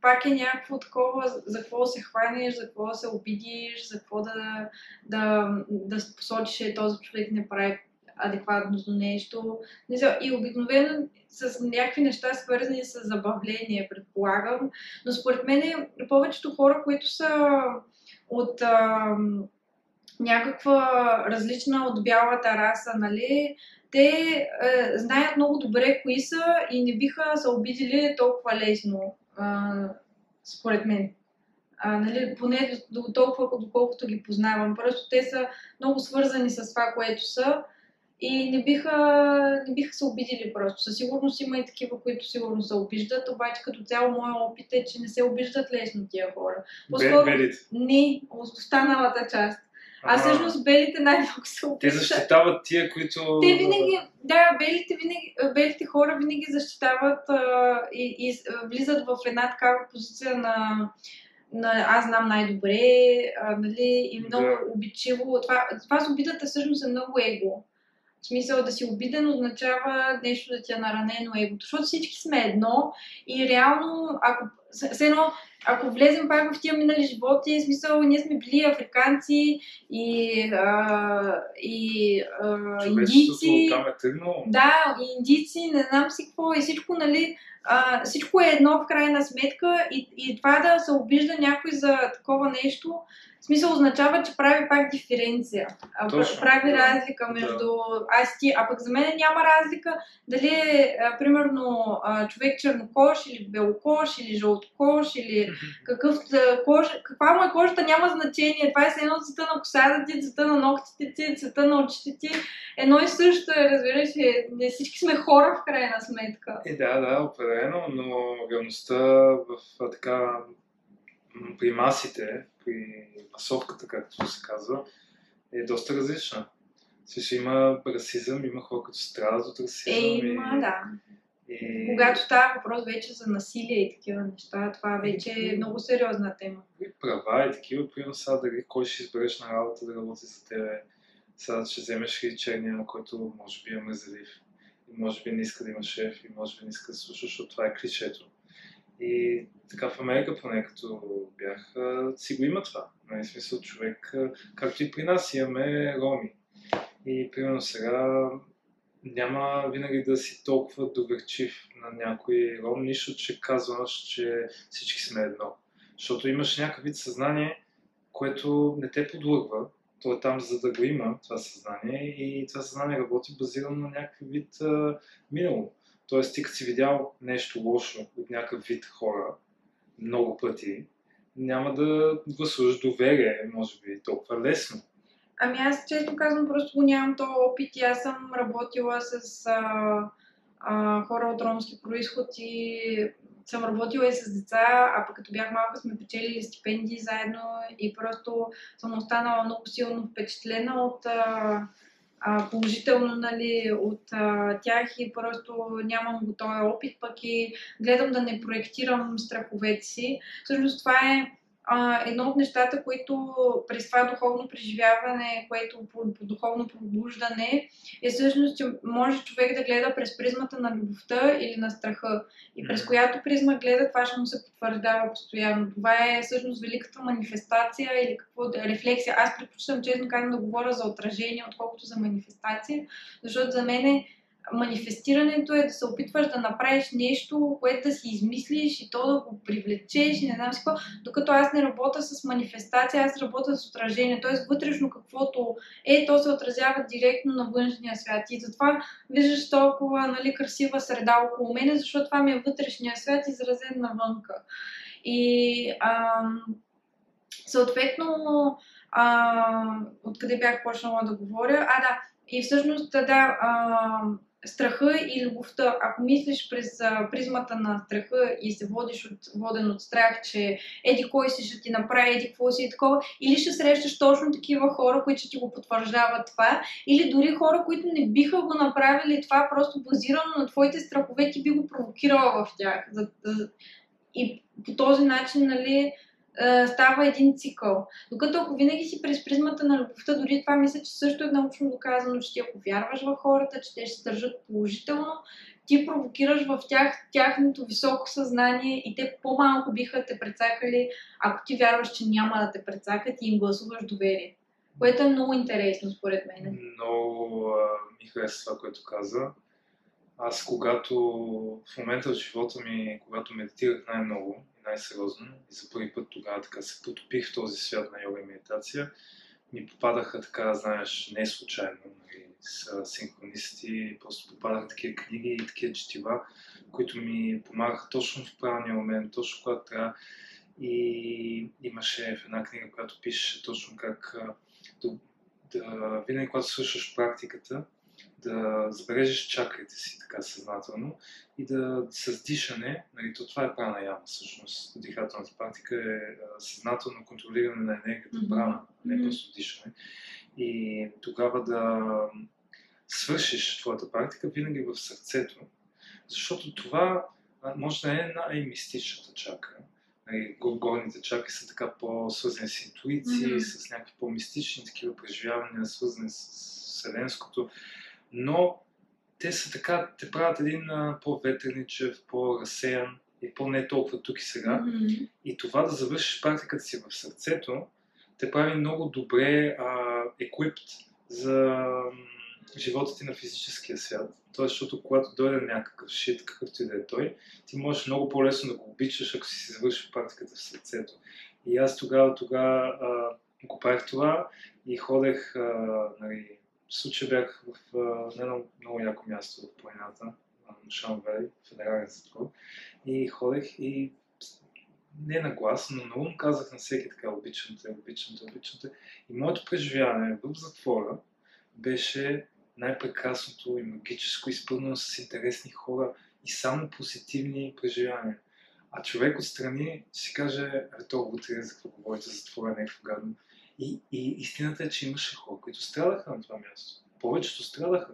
пак е някакво такова, за- за какво да се хванеш, за какво да се обидиш, за какво да, да, да посочиш, че този човек не прави адекватното нещо. Не знам, И обикновено с някакви неща, свързани с забавление, предполагам. Но според мен повечето хора, които са от ам, някаква различна от бялата раса, нали, те е, знаят много добре кои са и не биха се обидели толкова лесно, а, според мен. А, нали, поне до толкова, доколкото ги познавам. Просто те са много свързани с това, което са и не биха, не биха се обидели просто. Със сигурност има и такива, които сигурно се обиждат, обаче като цяло моят опит е, че не се обиждат лесно тия хора. По-скоро белите. не, останалата част. А Ага. всъщност белите най-много се Те обиждат. защитават тия, които... Те винаги, да, белите, винаги, белите хора винаги защитават а, и, и а, влизат в една такава позиция на, на аз знам най-добре, а, нали, и много Да. обичиво. Това, това с обидата всъщност е много его. В смисъл да си обиден означава нещо да ти е наранено егото, защото всички сме едно и реално, ако, все едно, ако влезем пак в тия минали животи, в смисъл, ние сме били африканци и, а, и а, индийци. е. Да, и индийци, не знам си какво, и всичко, нали, а, всичко е едно в крайна сметка и, и това да се обижда някой за такова нещо, в смисъл означава, че прави пак диференция. Точно, прави да, разлика между аз и ти, а пък за мен няма разлика дали е, примерно, човек чернокож или белокож или жълтокож или какъв кож, каква му е кожата няма значение. Това е едно цвета на косата ти, цвета на ногтите ти, цвета на очите ти. Едно и също е, разбираш, е, не всички сме хора в крайна сметка. Е, да, да, определено, но реалността в така при масите, при масовката, както се казва, е доста различна. Също има расизъм, има хора, които страдат от расизъм. Е, има, и, да. Когато става въпрос вече за насилие и такива неща, това вече е много сериозна тема. и права и такива, примерно сега дали кой ще избереш на работа да работи за тебе. Сега ще вземеш ли черния, който може би е мързелив. И може би не иска да има шеф, и може би не иска да слуша, защото това е клишето. И така в Америка, поне като бях, си го има това. Нали, смисъл човек, както и при нас имаме роми. И примерно сега няма винаги да си толкова доверчив на някой ром, нищо, че казваш, че всички сме едно. Защото имаш някакъв вид съзнание, което не те подлъгва То е там за да го има това съзнание и това съзнание работи базирано на някакъв вид а, минало. Тоест ти като си видял нещо лошо от някакъв вид хора много пъти, няма да гласуваш доверие, може би, толкова лесно. Ами аз често казвам, просто го нямам този опит и аз съм работила с а, а, хора от ромски происход и съм работила и с деца, а пък като бях малка сме печели стипендии заедно и просто съм останала много силно впечатлена от а, а, положително нали, от а, тях и просто нямам го опит, пък и гледам да не проектирам страховете си. Всъщност това е а, едно от нещата, които през това духовно преживяване, което по, по духовно пробуждане, е всъщност, че може човек да гледа през призмата на любовта или на страха. И през която призма гледа, това ще му се потвърждава постоянно. Това е всъщност великата манифестация или какво е рефлексия. Аз предпочитам честно казвам да говоря за отражение, отколкото за манифестация, защото за мен е манифестирането е да се опитваш да направиш нещо, което да си измислиш и то да го привлечеш и не знам си какво. Докато аз не работя с манифестация, аз работя с отражение. Т.е. вътрешно каквото е, то се отразява директно на външния свят. И затова виждаш толкова нали, красива среда около мене, защото това ми е вътрешния свят, изразен навънка. И ам, съответно, а, откъде бях почнала да говоря? А, да, и всъщност, да, а, страха и любовта. Ако мислиш през призмата на страха и се водиш от, воден от страх, че еди кой си ще ти направи, еди какво си и такова, или ще срещаш точно такива хора, които ще ти го потвърждават това, или дори хора, които не биха го направили това, просто базирано на твоите страхове, ти би го провокирала в тях. И по този начин, нали, става един цикъл. Докато ако винаги си през призмата на любовта, дори това мисля, че също е научно доказано, че ти ако вярваш в хората, че те ще се държат положително, ти провокираш в тях тяхното високо съзнание и те по-малко биха те прецакали, ако ти вярваш, че няма да те прецакат и им гласуваш доверие. Което е много интересно, според мен. Много ми хареса това, което каза. Аз, когато в момента в живота ми, когато медитирах най-много, най-сериозно и за първи път тогава така се потопих в този свят на йога и медитация, ми попадаха така, знаеш, не случайно, нали, с синхронисти, просто попадаха такива книги и такива четива, които ми помагаха точно в правилния момент, точно когато трябва. И имаше в една книга, която пише точно как да, да винаги, когато свършваш практиката, да забележиш чакрите си така съзнателно и да с дишане, нали, то това е прана яма всъщност, дихателната практика е съзнателно контролиране на енергията прана, не просто дишане. И тогава да свършиш твоята практика винаги в сърцето, защото това може да е най-мистичната чакра. Нали, горните чакри са така по-свързани с интуиции, mm-hmm. с някакви по-мистични такива преживявания, свързани с Вселенското но те са така, те правят един а, по-ветреничев, по-разсеян и по-не толкова тук и сега. Mm-hmm. И това да завършиш практиката си в сърцето, те прави много добре а, за живота ти на физическия свят. Тоест, защото когато дойде някакъв шит, какъвто и да е той, ти можеш много по-лесно да го обичаш, ако си завършил практиката в сърцето. И аз тогава, тогава го правих това и ходех а, нали, в бях в uh, едно много яко място в планината, на Шанвей, федерален затвор, и ходех и не на глас, но много казах на всеки така обичам те, обичам те, обичам те. И моето преживяване в затвора беше най-прекрасното и магическо, изпълнено с интересни хора и само позитивни преживявания. А човек отстрани си каже, ето, утре за какво говорите за затвора, някакво гадно. И, и истината е, че имаше хора, които страдаха на това място. Повечето страдаха.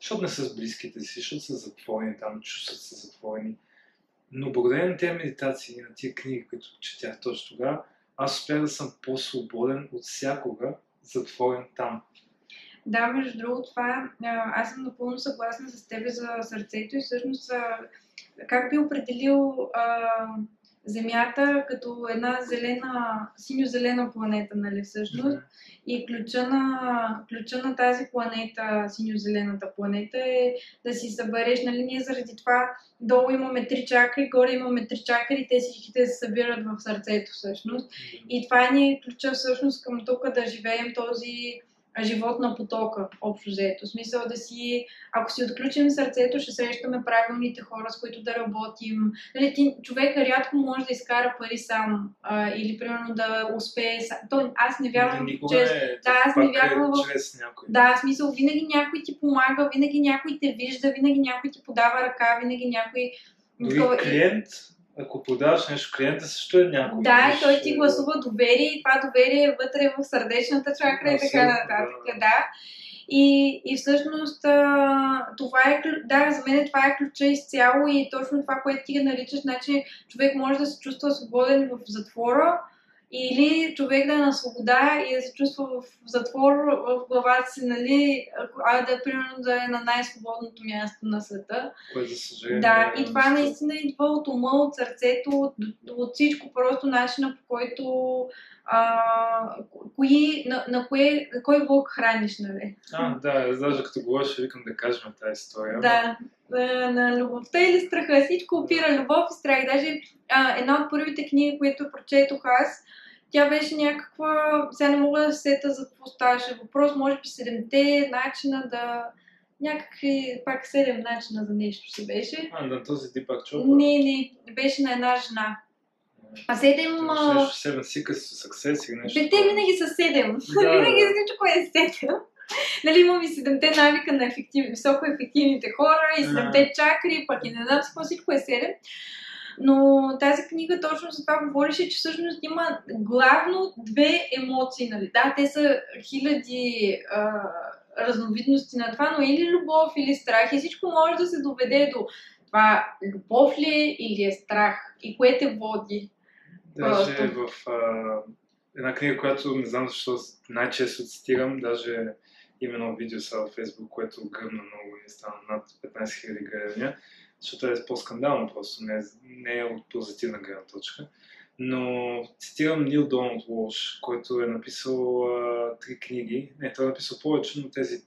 Защото не са с близките си, защото са затворени там, чувстват се затворени. Но благодарение на тези медитации, на тия книги, които четях точно тогава, аз успях да съм по-свободен от всякога затворен там. Да, между другото, това аз съм напълно съгласна с теб за сърцето и всъщност как би определил а, Земята като една зелена, синьо-зелена планета, нали всъщност. И ключа на, ключа на тази планета, синьо-зелената планета е да си събереш, нали ние заради това долу имаме три чакри, горе имаме три чакри, те всичките се събират в сърцето всъщност. И това ни е ключа всъщност към тук да живеем този живот на потока, общо взето. В смисъл да си, ако си отключим сърцето, ще срещаме правилните хора, с които да работим. Нали, ти, човек рядко може да изкара пари сам а, или примерно да успее сам. То, аз не вярвам, че... Е, да, аз не вярвам е в... чрез някой. Да, в смисъл, винаги някой ти помага, винаги някой те вижда, винаги някой ти подава ръка, винаги някой... Дори клиент, ако продаваш нещо клиента, също е някой. Да, и той ти гласува доверие и това доверие е вътре в сърдечната чакра и така нататък. Да. да. И, и всъщност това е, да, за мен това е ключа изцяло и точно това, което ти наричаш, значи човек може да се чувства свободен в затвора, или човек да е на свобода и да се чувства в затвор в главата си, нали, а да е примерно да е на най-свободното място на света. Което за съжаление. Да, и това наистина идва от ума, от сърцето, от, от всичко, просто начина по който а, кои, на, на, кое, на кой вълк храниш, нали? А, да, даже като говориш, ще викам да кажем тази история. Да, на, на любовта или страха. Всичко опира любов и страх. Даже а, една от първите книги, които прочетох аз, тя беше някаква, сега не мога да се сета за какво ставаше въпрос, може би седемте начина да, някакви, пак седем начина за нещо си беше. А, на този Дипак Чопа? Не, не, беше на една жена. А седем... Седем Secrets to или нещо. Бе, те винаги са седем. Да, винаги да. всичко е седем. Нали, имам и седемте навика на ефектив... високо ефективните хора и седемте чакри, пък и не знам какво всичко е седем. Но тази книга точно за това говореше, че всъщност има главно две емоции. Нали? Да, те са хиляди а, разновидности на това, но или любов, или страх. И всичко може да се доведе до това любов ли е или е страх и кое те води. Даже Просто. в а, една книга, която не знам защо най-често цитирам, даже именно видео са във Facebook, което гръмна много и стана над 15 000 гледания, защото е по-скандално просто, не е, не е от позитивна гледна точка. Но цитирам Нил Доналд Уолш, който е написал а, три книги. Не, той е написал повече, но тези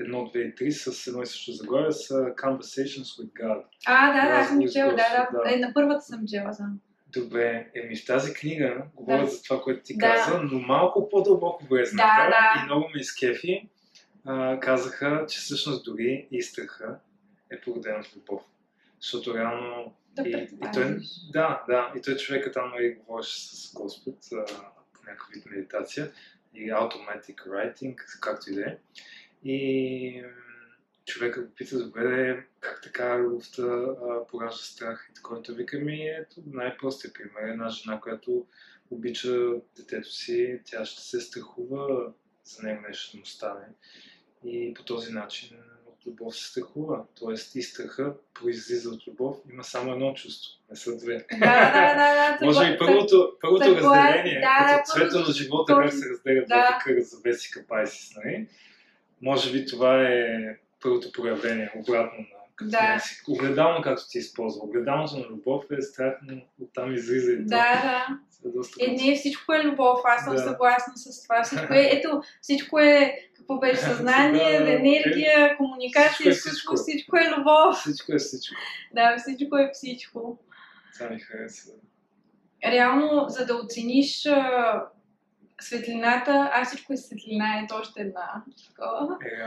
едно, две и три с едно и също заглавие са Conversations with God. А, да, да, аз съм чела, да, да, да. Е, на първата съм чела съм. Добре, еми в тази книга говорят да. за това, което ти да. каза, но малко по-дълбоко влезнаха да, да. и много ме изкефи. А, казаха, че всъщност дори и страха е породен от любов. Защото реално да и, и той, да, да, и той човека там и нали, говореше с Господ а, някакъв вид медитация и automatic writing, както и да е. И човека го пита, добре, как така любовта поражда страх и. Той вика ми, ето най-простия пример. Една жена, която обича детето си, тя ще се страхува за него нещо да му стане. И по този начин любов се страхува. Тоест и страха произлиза от любов. Има само едно чувство, не са две. Да, да, да. да Може и първото, първото е- разделение, да, като цвета на живота, как се разделят да. двете кръга за Весика Пайсис, нали? Може би това е първото проявление, обратно на да. Огледално, както ти използва. Огледалното на любов е страх, но оттам излиза и Да, да. Е, не, всичко е любов, аз съм да. съгласна с това. Всичко е, ето, всичко е, какво беше съзнание, да, енергия, е, комуникация, всичко, всичко. всичко е любов. Всичко е всичко. Да, всичко е всичко. Това ми харесва. Реално, за да оцениш светлината, а всичко е светлина, е още една такова. Е.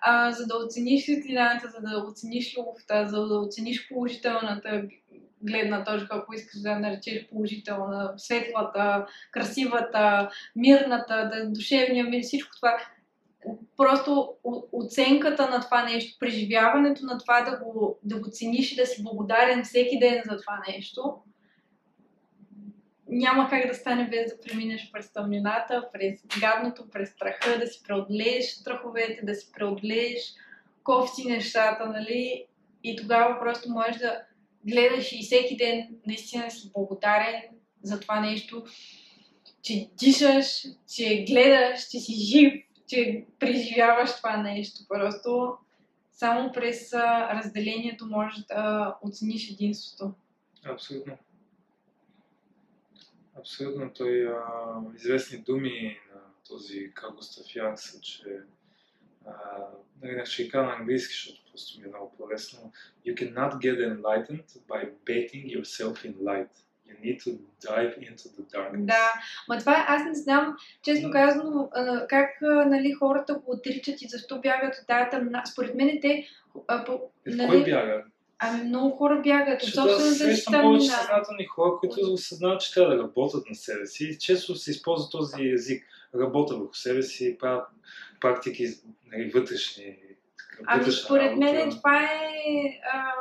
А, за да оцениш светлината, за да оцениш любовта, за да оцениш положителната гледна точка, ако искаш да наречеш положителна, светлата, красивата, мирната, да, душевния мир, всичко това. Просто оценката на това нещо, преживяването на това да го, да го цениш и да си благодарен всеки ден за това нещо, няма как да стане без да преминеш през тъмнината, през гадното, през страха, да си преодолееш страховете, да си преодолееш кофти нещата, нали? И тогава просто можеш да гледаш и всеки ден наистина си благодарен за това нещо, че дишаш, че гледаш, че си жив, че преживяваш това нещо. Просто само през разделението можеш да оцениш единството. Абсолютно. Абсолютно. Той а, известни думи на този Карл Густав Янг са, че а, нали, ще кажа на английски, защото просто ми е много по-лесно. You cannot get enlightened by baiting yourself in light. You need to dive into the darkness. Да, ма това аз не знам, честно казано, как нали, хората го отричат и защо бягат от тази тъмна. Според мен те... А, по, Е, нали, кой бяга? Ами много хора бягат от собствената си срещам повече съзнателни хора, които осъзнават, че трябва да работят на себе си. Често се използва този език. Работят върху себе си, правят практики нали, вътрешни. Ами според мен това е а,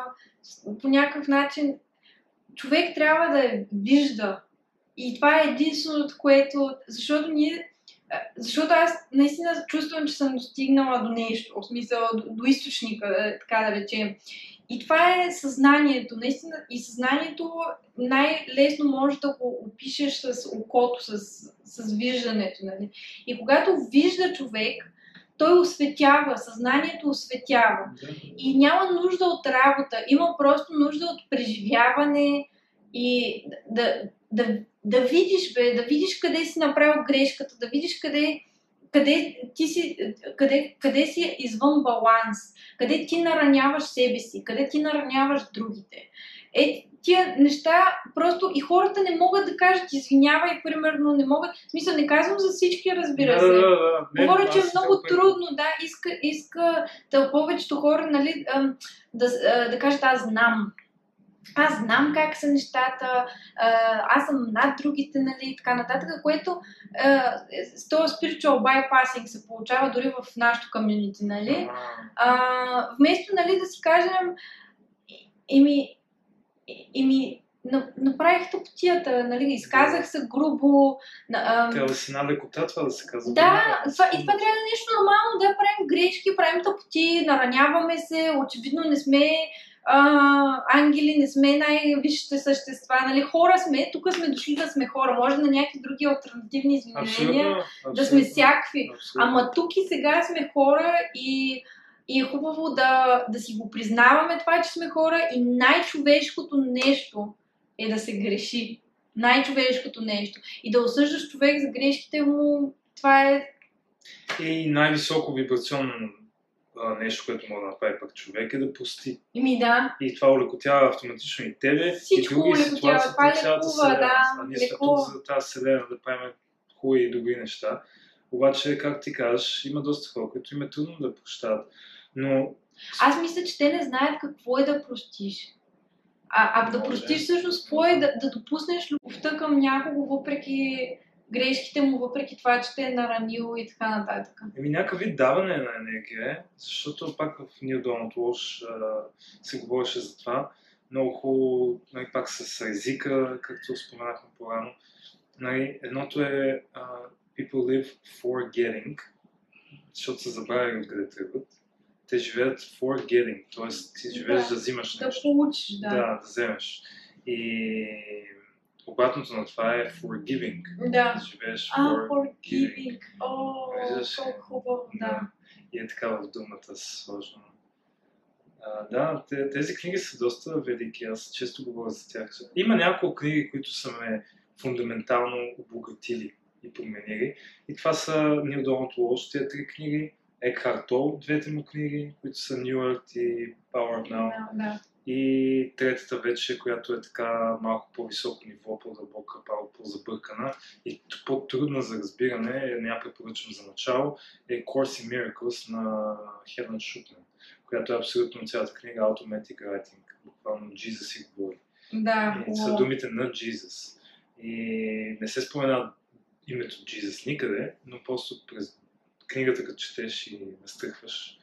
по някакъв начин човек трябва да я вижда. И това е единственото, което... Защото ние... Защото аз наистина чувствам, че съм достигнала до нещо, в смисъл до, до източника, е, така да речем. И това е съзнанието, наистина. И съзнанието най-лесно може да го опишеш с окото, с, с виждането. Нали? И когато вижда човек, той осветява, съзнанието осветява. И няма нужда от работа, има просто нужда от преживяване и да, да, да видиш, бе, да видиш къде си направил грешката, да видиш къде, къде, ти си, къде, къде си извън баланс, къде ти нараняваш себе си, къде ти нараняваш другите. Е, тия неща просто и хората не могат да кажат извинявай, примерно, не могат. В смисъл, не казвам за всички, разбира се. да, да, да. Не, Говоря, че е много трудно, да, иска, иска да повечето хора, нали, да, да кажат аз знам. Аз знам как са нещата, а, аз съм над другите, нали, и така нататък, което а, с този spiritual bypassing се получава дори в нашото комьюнити, нали. А, А, вместо, нали, да си кажем, еми, еми, на- направих тъпотията, нали, изказах се грубо, ам, Трябва да си на лекота това да се казва. да, това, и това трябва да е нещо нормално, да правим грешки, правим тъпоти, нараняваме се, очевидно не сме а, ангели, не сме най-висшите същества, нали, хора сме, тук сме дошли да сме хора, може на някакви други альтернативни изменения да сме всякакви. абсолютно. Ама тук и сега сме хора и, и е хубаво да, да си го признаваме това, че сме хора и най-човешкото нещо е да се греши. Най-човешкото нещо. И да осъждаш човек за грешките му, това е... И най-високо вибрационно а, нещо, което може да направи пък човек е да пусти. Ими да, И това улекотява автоматично и тебе, Всичко и други ситуации Това по цялата да, А ние сме тук за тази вселена да правим хубави и добри неща. Обаче, как ти кажеш, има доста хора, които им е трудно да прощават. Но аз мисля, че те не знаят какво е да простиш. А, а да Може. простиш всъщност какво е да, да допуснеш любовта към някого, въпреки грешките му, въпреки това, че те е наранил и така нататък. Еми някакъв вид даване на енергия е, защото пак в Нил Доналд Лош се говореше за това. Много хубаво, нали, пак с езика, както споменахме по-рано. Нали, едното е uh, people live for getting, защото са забравили откъде тръгват. Те живеят for getting, т.е. ти живееш Да. да, взимаш Да нещо. получиш, да. Да, да вземеш. И обратното на това е forgiving. Да. Живееш А, for forgiving. О, Виждаш? колко хубаво, да. И е така в думата сложно. А, да, те, тези книги са доста велики, аз често говоря за тях. Има няколко книги, които са ме фундаментално обогатили и променили. И това са Нил Доналд Лош, тези три книги, Екхарт Тол, двете му книги, които са New Earth и Power Now. Да, да. И третата вече, която е така малко по-високо ниво, по-дълбока, по-забъркана и по-трудна за разбиране, не я препоръчвам за начало, е Course in Miracles на Хелен Шутман, която е абсолютно цялата книга Automatic Writing, буквално Jesus си говори. Да, И са думите на Jesus. И не се спомена името Jesus никъде, но просто през книгата, като четеш и настръхваш,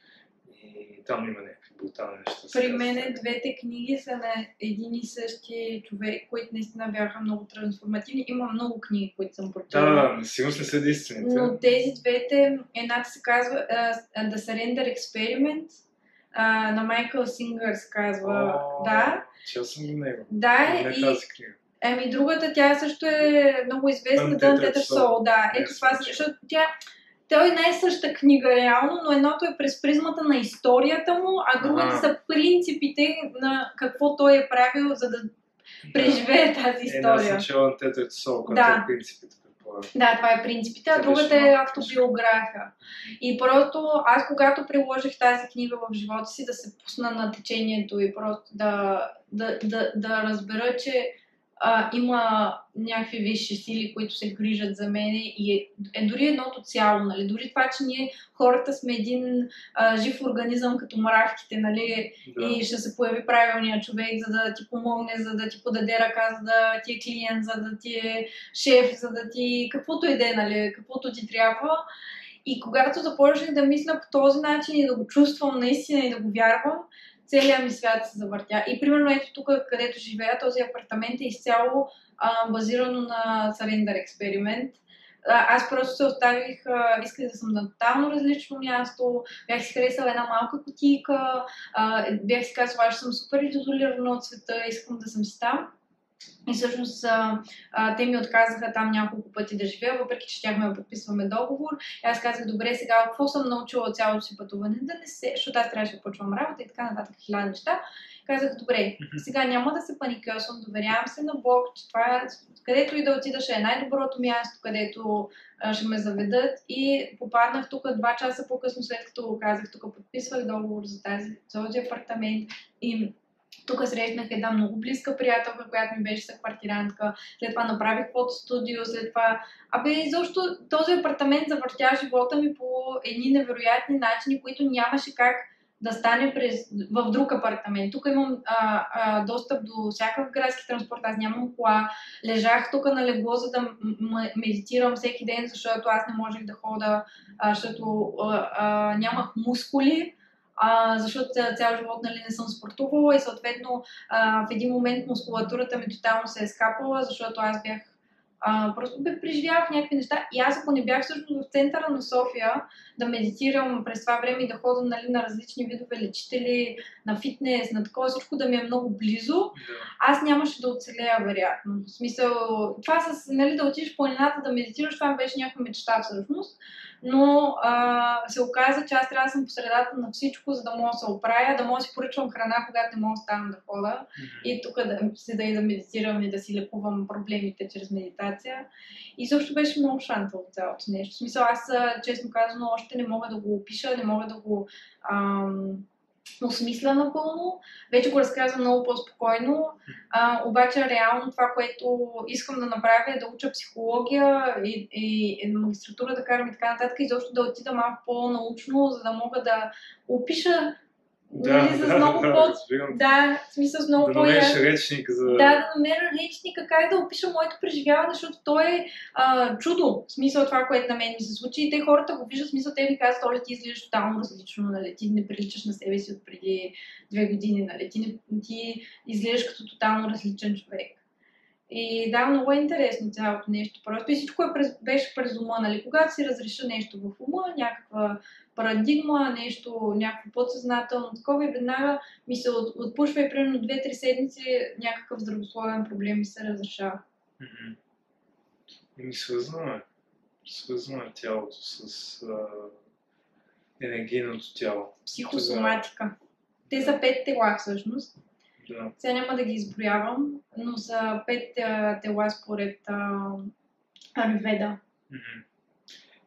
и там има някакви брутални неща. При мен двете книги са на един и същи човек, които наистина бяха много трансформативни. Има много книги, които съм прочела. да, сигурно не са единствените. Но тези двете, едната се казва uh, The Surrender Experiment, uh, на Майкъл Сингър се казва. О, Да, Чел съм го него. да, Но не и тази книга. Ами другата, тя също е много известна, Dante Soul. Soul, да. Ето това, защото тя, той не е същата книга реално, но едното е през призмата на историята му, а другата са принципите на какво той е правил, за да преживее тази Е, история. аз начало на Тетрето Сол, Да. е принципите. Да, това е принципите, а другата е автобиография. И просто аз, когато приложих тази книга в живота си, да се пусна на течението и просто да, да, да, да разбера, че а, има някакви висши сили, които се грижат за мен и е, е дори едното цяло, нали? Дори това, че ние хората сме един а, жив организъм като мравките, нали? Да. и ще се появи правилният човек, за да ти помогне, за да ти подаде ръка, за да ти е клиент, за да ти е шеф, за да ти каквото и да е, нали, каквото ти трябва. И когато започнах да мисля по този начин и да го чувствам наистина и да го вярвам, целият ми свят се завъртя. И примерно ето тук, където живея, този апартамент е изцяло а, базирано на Surrender експеримент. Аз просто се оставих, а, исках да съм на тотално различно място, бях си харесала една малка кутийка, а, бях си казала, аз съм супер изолирана от света, искам да съм си там. И всъщност а, а, те ми отказаха там няколко пъти да живея, въпреки че щяхме да подписваме договор. И аз казах, добре, сега какво съм научила от цялото си пътуване? Да не се, защото аз трябваше да почвам работа и така нататък, хиляда неща. Казах, добре, сега няма да се паникьосвам, доверявам се на Бог, че това е, където и да отида ще е най-доброто място, където а, ще ме заведат. И попаднах тук два часа по-късно, след като казах, тук подписвах договор за тази, за този апартамент. И тук срещнах една много близка приятелка, която ми беше съквартирантка. След това направих фотостудио, след това... Абе, изобщо този апартамент завъртя живота ми по едни невероятни начини, които нямаше как да стане през, в друг апартамент. Тук имам а, а, достъп до всякакъв градски транспорт, аз нямам кола. Лежах тук на легло, за да м- медитирам всеки ден, защото аз не можех да хода, а, защото а, а, нямах мускули а, защото ця- цял живот нали, не съм спортувала и съответно а, в един момент мускулатурата ми тотално се е скапала, защото аз бях а, просто бе преживявах някакви неща и аз ако не бях всъщност в центъра на София да медитирам през това време и да ходя нали, на различни видове лечители, на фитнес, на такова всичко да ми е много близо, аз нямаше да оцелея, вероятно. В смисъл, това с, нали, да отидеш в планината да медитираш, това беше някаква мечта всъщност. Но а, се оказа, че аз трябва да съм по средата на всичко, за да мога да се оправя, да мога да си поръчвам храна, когато не мога да ставам да хода. И тук да седа и да медитирам и да си лекувам проблемите чрез медитация. И също беше много шантово цялото нещо. В смисъл, аз честно казано още не мога да го опиша, не мога да го ам, осмисля напълно. Вече го разказвам много по-спокойно. А, обаче реално това, което искам да направя е да уча психология и, и, и магистратура да карам и така нататък. И защо да отида малко по-научно, за да мога да опиша нали, с много да, по... разбирам. Да, в смисъл с много Да по-ясно. намериш речник за... Да, да намеря речника, как да опиша моето преживяване, защото то е а, чудо. В смисъл това, което на мен ми се случи. И те хората го виждат, в смисъл те ми казват, Оля, ти изглеждаш тотално различно, нали? Ти не приличаш на себе си от преди две години, нали? Ти, не, ти изглеждаш като тотално различен човек. И да, много е интересно цялото нещо. Просто и всичко е през, беше през ума, нали? Когато си разреша нещо в ума, някаква парадигма, нещо, някакво подсъзнателно такова и веднага ми се от, отпушва и примерно 2-3 седмици някакъв здравословен проблем ми се разрешава. Мгм. Еми свързано е. Свързано е тялото с а, енергийното тяло. Психосоматика. Те са пет тела всъщност. Да. Сега няма да ги изброявам, но са пет а, тела според а, Арведа.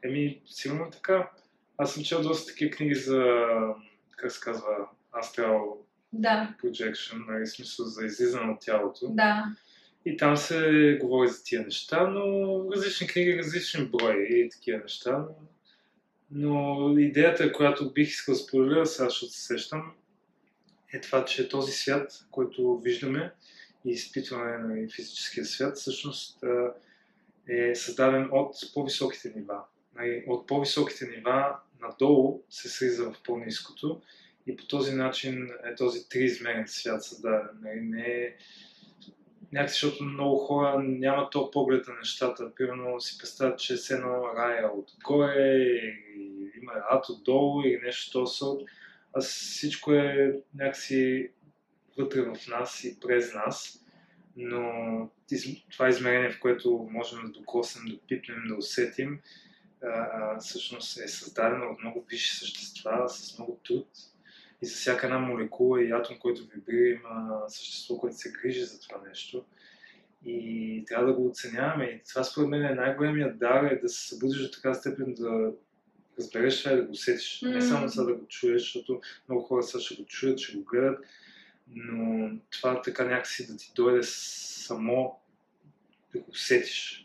Еми, сигурно така. Аз съм чел доста такива книги за, как се казва, Astral Да, Projection, нали, смисъл за излизане от тялото. да. И там се говори за тия неща, но различни книги, различни брои и такива неща. Но, но идеята, която бих искал да споделя, сега защото се сещам, е това, че този свят, който виждаме и изпитваме на физическия свят, всъщност е създаден от по-високите нива. Нали, От по-високите нива надолу се слиза в по-низкото и по този начин е този триизмерен свят създаден. Нали, Не е някакси, защото много хора нямат то поглед на нещата. Примерно си представят, че е едно рая отгоре, и има ад отдолу или нещо този сорт. А всичко е някакси вътре в нас и през нас. Но това измерение, в което можем да докоснем, да пипнем, да усетим, всъщност е създадено от много висши същества, с много труд. и за всяка една молекула и атом, който вибрира, има същество, което се грижи за това нещо. И трябва да го оценяваме. И това според мен е най-големият дар е да се събудиш до така степен да разбереш това и да го усетиш. Mm. Не само сега да го чуеш, защото много хора сега ще го чуят, ще го гледат, но това така някакси да ти дойде само да го усетиш.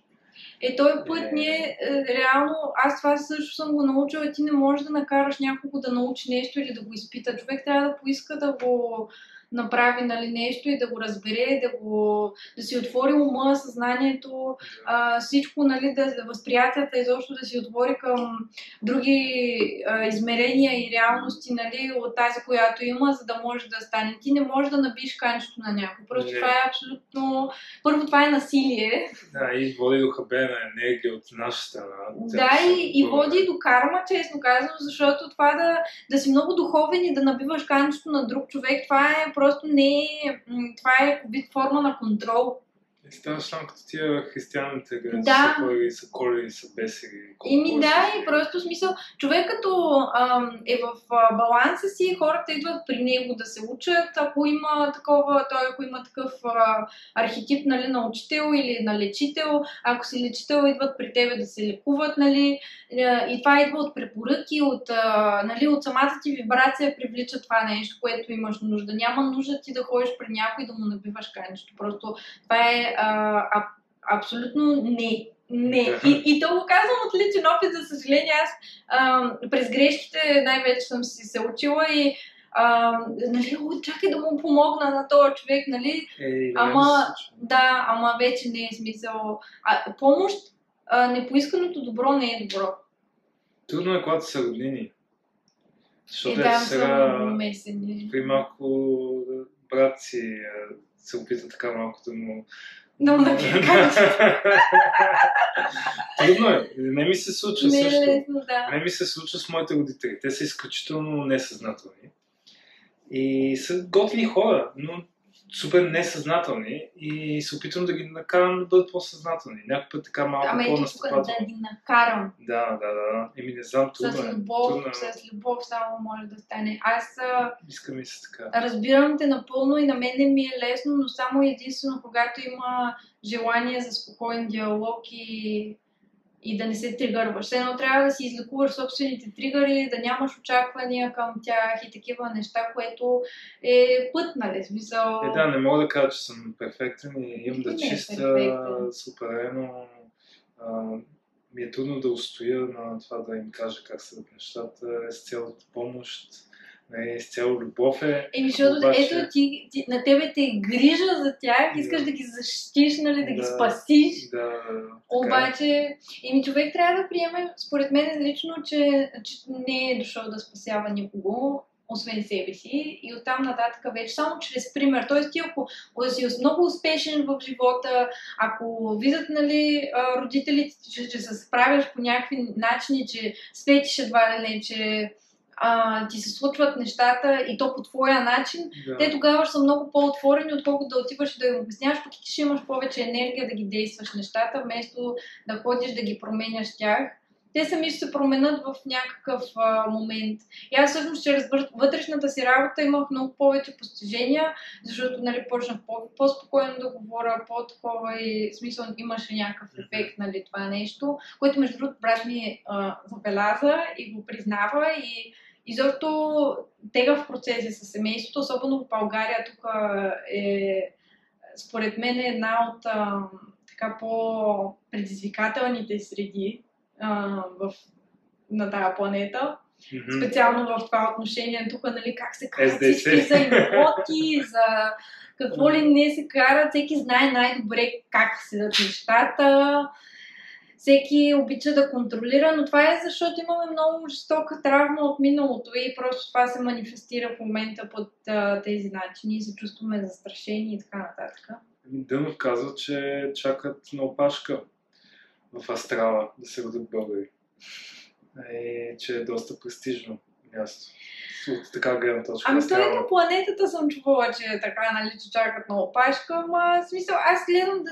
Е, този път ние, е, реално, аз това също съм го научила, ти не можеш да накараш някого да научи нещо или да го изпита. Човек трябва да поиска да го направи нали, нещо и да го разбере, да, го, да си отвори ума, съзнанието, а, всичко, нали, да, да възприятията изобщо да си отвори към други а, измерения и реалности нали, от тази, която има, за да може да стане. Ти не можеш да набиш канчето на някой. Просто не. това е абсолютно... Първо, това е насилие. Да, и води до хабена енергия от наша страна. Да, и, и води до карма, честно казвам, защото това да, да си много духовен и да набиваш канчето на друг човек, това е просто не е, това е вид форма на контрол. И ставаш само като тия християните, където да. са кой, са коли, са бесери. Ими да, и просто смисъл, човек като ам, е в баланса си, хората идват при него да се учат, ако има такова, той ако има такъв а, архетип нали, на учител или на лечител, ако си лечител, идват при тебе да се лекуват, нали, и това идва от препоръки, от, а, нали, от самата ти вибрация привлича това нещо, което имаш нужда. Няма нужда ти да ходиш при някой да му набиваш канчето. Просто това е а, а, абсолютно не. Не. И, и то го казвам от личен опит, за съжаление. Аз а, през грешките най-вече съм си се учила и а, нали, чакай да му помогна на този човек, нали? Е, ама, да, ама вече не е смисъл. А, помощ, а, непоисканото добро не е добро. Трудно е, когато са роднини. Защото е, да, сега, при малко брат си се опита така малко да му Трудно е. Не ми се случва не, също. Лесно, да. Не ми се случва с моите родители. Те са изключително несъзнателни. И са готини хора, но супер несъзнателни и се опитвам да ги накарам да бъдат по-съзнателни. Някой път така малко Ама по-настъпателно. Да ги накарам. Да, да, да. Еми не знам, трудно с любов, трудно. Е. с любов само може да стане. Аз Искам и се така. разбирам те напълно и на мен не ми е лесно, но само единствено когато има желание за спокоен диалог и и да не се тригърваш. Все едно трябва да си излекуваш собствените тригъри, да нямаш очаквания към тях и такива неща, което е път, нали? Смисъл... Е, да, не мога да кажа, че съм перфектен и имам да е чиста е суперено. ми е трудно да устоя на това да им кажа как са нещата с цялата помощ не, с цяло любов е. Еми, защото обаче... ето ти, ти, на тебе те е грижа за тях, искаш да, да ги защитиш, нали, да, да ги спасиш. Да, Обаче, еми, човек трябва да приеме, според мен лично, че, че не е дошъл да спасява никого, освен себе си и оттам нататък вече само чрез пример. Тоест ти ако си много успешен в живота, ако видят нали, родителите, че, че се справяш по някакви начини, че светиш едва ли не, че а, ти се случват нещата и то по твоя начин, да. те тогава ще са много по-отворени, отколкото да отиваш и да им обясняваш, пък ти ще имаш повече енергия да ги действаш нещата, вместо да ходиш да ги променяш тях. Те сами ще се променят в някакъв а, момент. И аз всъщност чрез вътрешната си работа имах много повече постижения, защото нали, почнах по- по-спокойно да говоря, по-такова и смисъл имаше някакъв ефект нали, това нещо, което между другото брат ми а, забеляза и го признава и изобщо тегав процеси с семейството, особено в България. Тук е, според мен, е една от а, така по-предизвикателните среди а, в, на тази планета. Mm-hmm. Специално в това отношение, тук, нали, как се карат всички за имоти, за какво ли не се карат, всеки знае най-добре как седат нещата всеки обича да контролира, но това е защото имаме много жестока травма от миналото и просто това се манифестира в момента под а, тези начини и се чувстваме застрашени и така нататък. Дънов казва, че чакат на опашка в Астрала да се родят българи. И че е доста престижно място. От така гледна точка. Ами той на планетата съм чувала, че е така, нали, че чакат на опашка, ама смисъл, аз гледам да,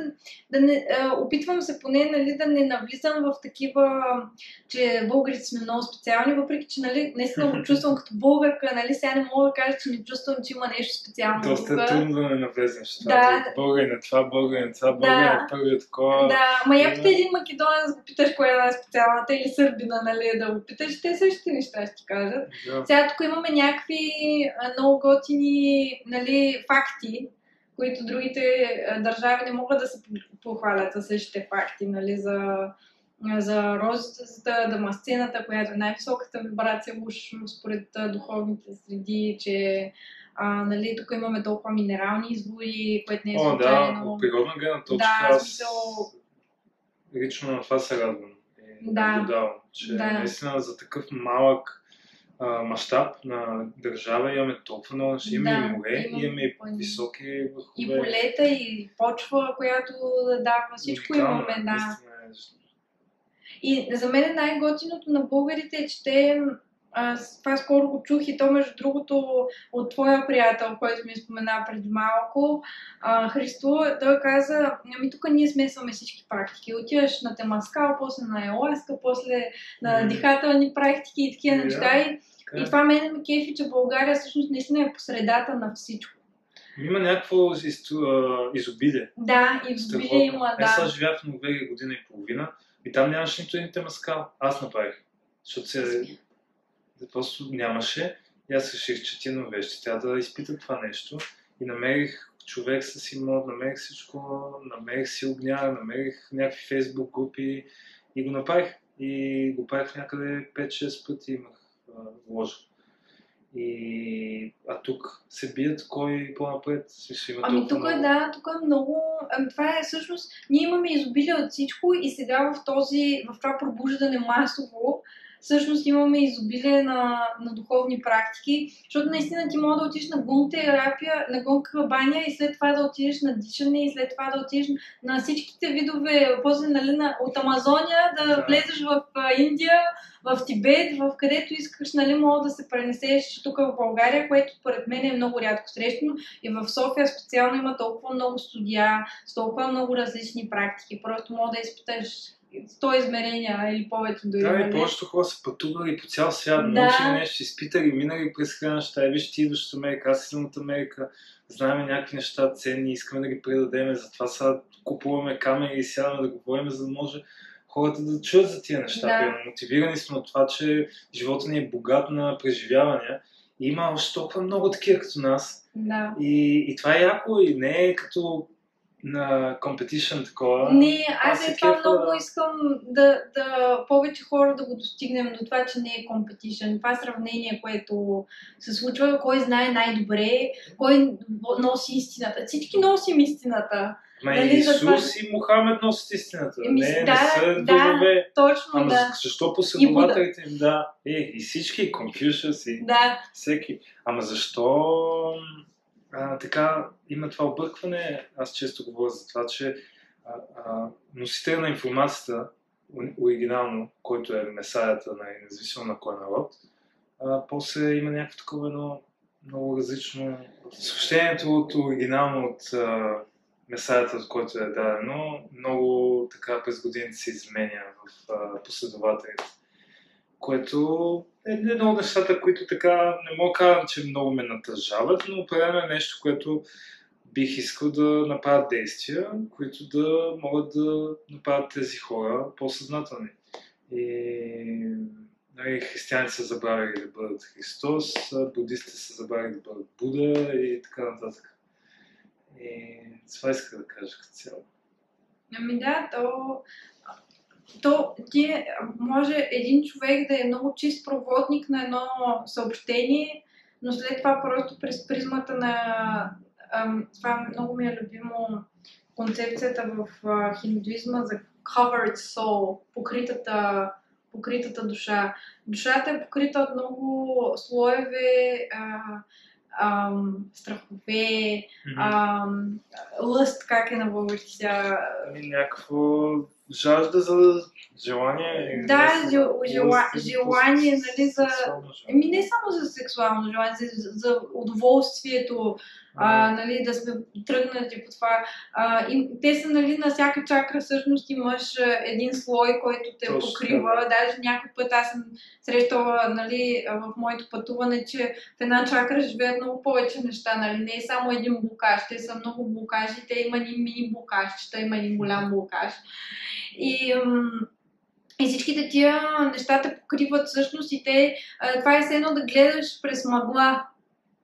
да не, а, опитвам се поне, нали, да не навлизам в такива, че българите сме много специални, въпреки, че, нали, наистина го чувствам като българка, нали, сега не мога да кажа, че не чувствам, че има нещо специално. Доста е трудно да не навлезеш това. Да. Българин е това, българин е това, Да. българин е първият такова. Да, ма я пита Има. един македонец, го питаш коя е най-специалната или сърбина, нали, да го питаш, те същите неща ще ти кажат. Да. Сега тук имаме някакви много готини нали, факти, които другите държави не могат да се по- похвалят със същите факти, нали, за, за розата, дамасцената, която е най-високата вибрация уж според духовните среди, че а, нали, тук имаме толкова минерални извори, което не е О, да, случайно. от природна гледна точка Да, аз смисъл- лично на това се радвам. И Да. наблюдавам, че Да. наистина за такъв малък мащаб на държава имаме толкова много неща. Имаме Да, и море, имаме имаме и високи И върхове. полета, и почва, която да дава, всичко Уникално, имаме, да. наистина е. И за мен най-готиното на българите е, че те, аз това скоро го чух и то между другото от твоя приятел, който ми спомена преди малко, а, Христо, той каза, ами тук ние смесваме всички практики. Отиваш на темаскал, после на еласка, после на дихателни практики и такива Да. неща. И, и е. това мене ме кефи, че България всъщност наистина е по средата на всичко. Има някакво а, изобилие. Да, и Страхотно. има, Е, сега да. живях в Норвегия година и половина и там нямаше нито един темаскал. Аз направих. Защото се... просто нямаше. И аз реших, че тия норвежци трябва да изпитат това нещо. И намерих човек с имот, намерих всичко, намерих си огня, намерих някакви фейсбук групи и го направих. И го правих някъде 5-6 пъти имах а, ложа. И... А тук се бият кой по-напред. Смисъл, има Ами тук е много- да, тук е много. Ами това е всъщност. Ние имаме изобилие от всичко и сега в този, в това пробуждане масово, всъщност имаме изобилие на, на духовни практики, защото наистина ти може да отидеш на гун терапия, на гун баня и след това да отидеш на дишане и след това да отидеш на всичките видове, после нали, на, от Амазония да, влезеш в Индия, в Тибет, в където искаш, нали, мога да се пренесеш тук в България, което според мен е много рядко срещано. И в София специално има толкова много студия, с толкова много различни практики. Просто мога да изпиташ 100 измерения или повече дори. Да, и нали? повечето хора са пътували по цял свят, Да. научили нещо, изпитали, минали през храна неща. И виж, ти идваш от Америка, аз идвам от Америка, знаем някакви неща ценни, искаме да ги предадем, затова сега купуваме камери и сядаме да говорим, за да може хората да чуят за тия неща. Да. Мотивирани сме от това, че живота ни е богат на преживявания. Има още толкова много такива като нас. Да. И, и това е яко и не е като на competition такова. Не, аз е това кефа, много искам да, да повече хора да го достигнем до това, че не е компетишън. Това сравнение, което се случва, кой знае най-добре, кой носи истината. Всички носим истината. Ма Нали, Исус и Мохамед носят истината. Еми, не, да, не са да. врагове. Точно, Ама да. защо последователите им, да. Е, и всички, Конфюшъс, и Да, всеки. Ама защо а, така има това объркване? Аз често говоря за това, че носителя на информацията, оригинално, който е месаята, на, независимо на кой народ, а, после има някакво такова едно много различно съобщението от оригинално от а, месаята, от който е дадено, много така през годините се изменя в а, последователите. Което едно от нещата, които така не мога да кажа, че много ме натъжават, но определено е нещо, което бих искал да направят действия, които да могат да направят тези хора по-съзнателни. И нали, християните са забравили да бъдат Христос, а будистите са забравили да бъдат Буда и така нататък. И това исках да кажа като цяло. Ами да, то, то ти може един човек да е много чист проводник на едно съобщение, но след това просто през призмата на... Това много ми е любимо концепцията в хиндуизма за covered soul, покритата, покритата душа. Душата е покрита от много слоеве, а, страхове, лъст, как е на български сега, Ами някакво жажда за желание. Да, не жел, жела, желание, нали, за... Еми не само за сексуално желание, за, за удоволствието, а, нали, да сме тръгнати по това. А, и, те са нали, на всяка чакра, всъщност имаш един слой, който те Точно покрива. Даже някой път аз съм срещала нали, в моето пътуване, че в една чакра живеят много повече неща. Нали. Не е само един блокаж, те са много блокажи, те има един мини блокаж, че има един голям блокаж. И, и всичките тия неща те покриват всъщност и те, това е все едно да гледаш през мъгла.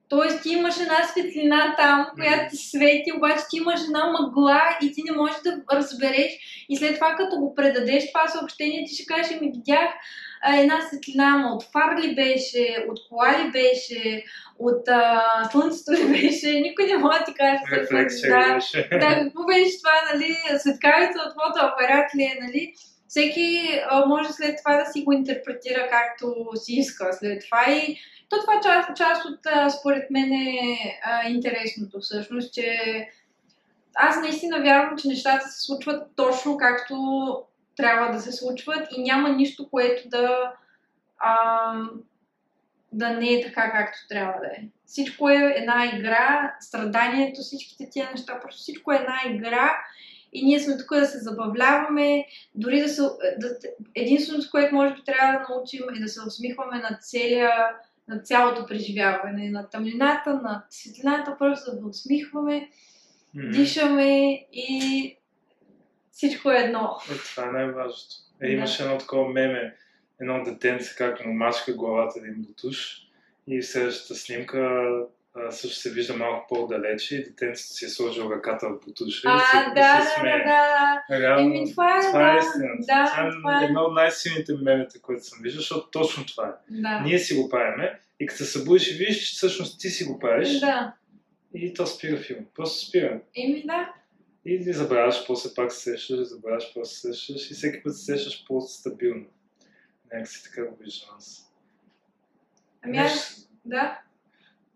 Тоест ти имаш една светлина там, която ти свети, обаче ти имаш една мъгла и ти не можеш да разбереш. И след това, като го предадеш това съобщение, ти ще кажеш, ми видях една светлина, ама от фар ли беше, от кола ли беше, от а, слънцето ли беше, никой не може да ти каже. Рефлексия да, беше. да, какво беше това, нали, светкавица от фотоапарат ли е, нали? Всеки а, може след това да си го интерпретира както си иска след това и то това част, част от, а, според мен, е а, интересното всъщност, че аз наистина вярвам, че нещата се случват точно както трябва да се случват и няма нищо, което да, а, да не е така, както трябва да е. Всичко е една игра, страданието, всичките тия неща, просто всичко е една игра и ние сме тук да се забавляваме, дори да се... Да, единственото, което може би трябва да научим е да се усмихваме на целия на цялото преживяване, на тъмнината, на светлината, просто да усмихваме, Мгм. дишаме и всичко е едно. Е, това е най-важното. Е, Да. имаше едно такова меме, едно детенце, как му мачка главата един бутуш и в следващата снимка а, също се вижда малко по-далече и детенцето си е сложил ръката в бутуша и А, се, да, и да, се да, смее. да. Реално, Еми, това е, това е да, истината. да, това е това е. едно от най-силните мемета, които съм виждал, защото точно това е. Да. Ние си го правиме и като се събудиш и видиш, че всъщност ти си го правиш Да. и то спира филм. Просто спира. Еми, да. И не забравяш, после пак се сещаш, забравяш, после се сещаш и всеки път се сещаш по-стабилно. Някакси така го виждам аз. Ами аз, да.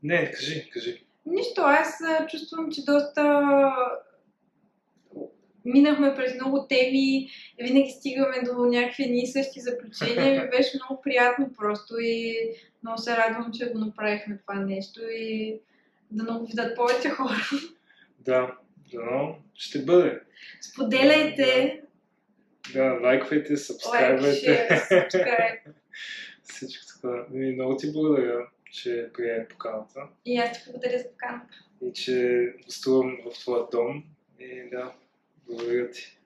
Не, кажи, кажи. Нищо, аз чувствам, че доста минахме през много теми, винаги стигаме до някакви едни и същи заключения. Ми беше много приятно просто и много се радвам, че го направихме това нещо и да много видят повече хора. Да, дано ще бъде. Споделяйте, Да, лайквайте, лайк, сабскрайбвайте. Всичко. Ами, много ти благодаря, че прие поканата И аз ти благодаря за поканата. и че гостувам в твоя дом. И да, благодаря ти.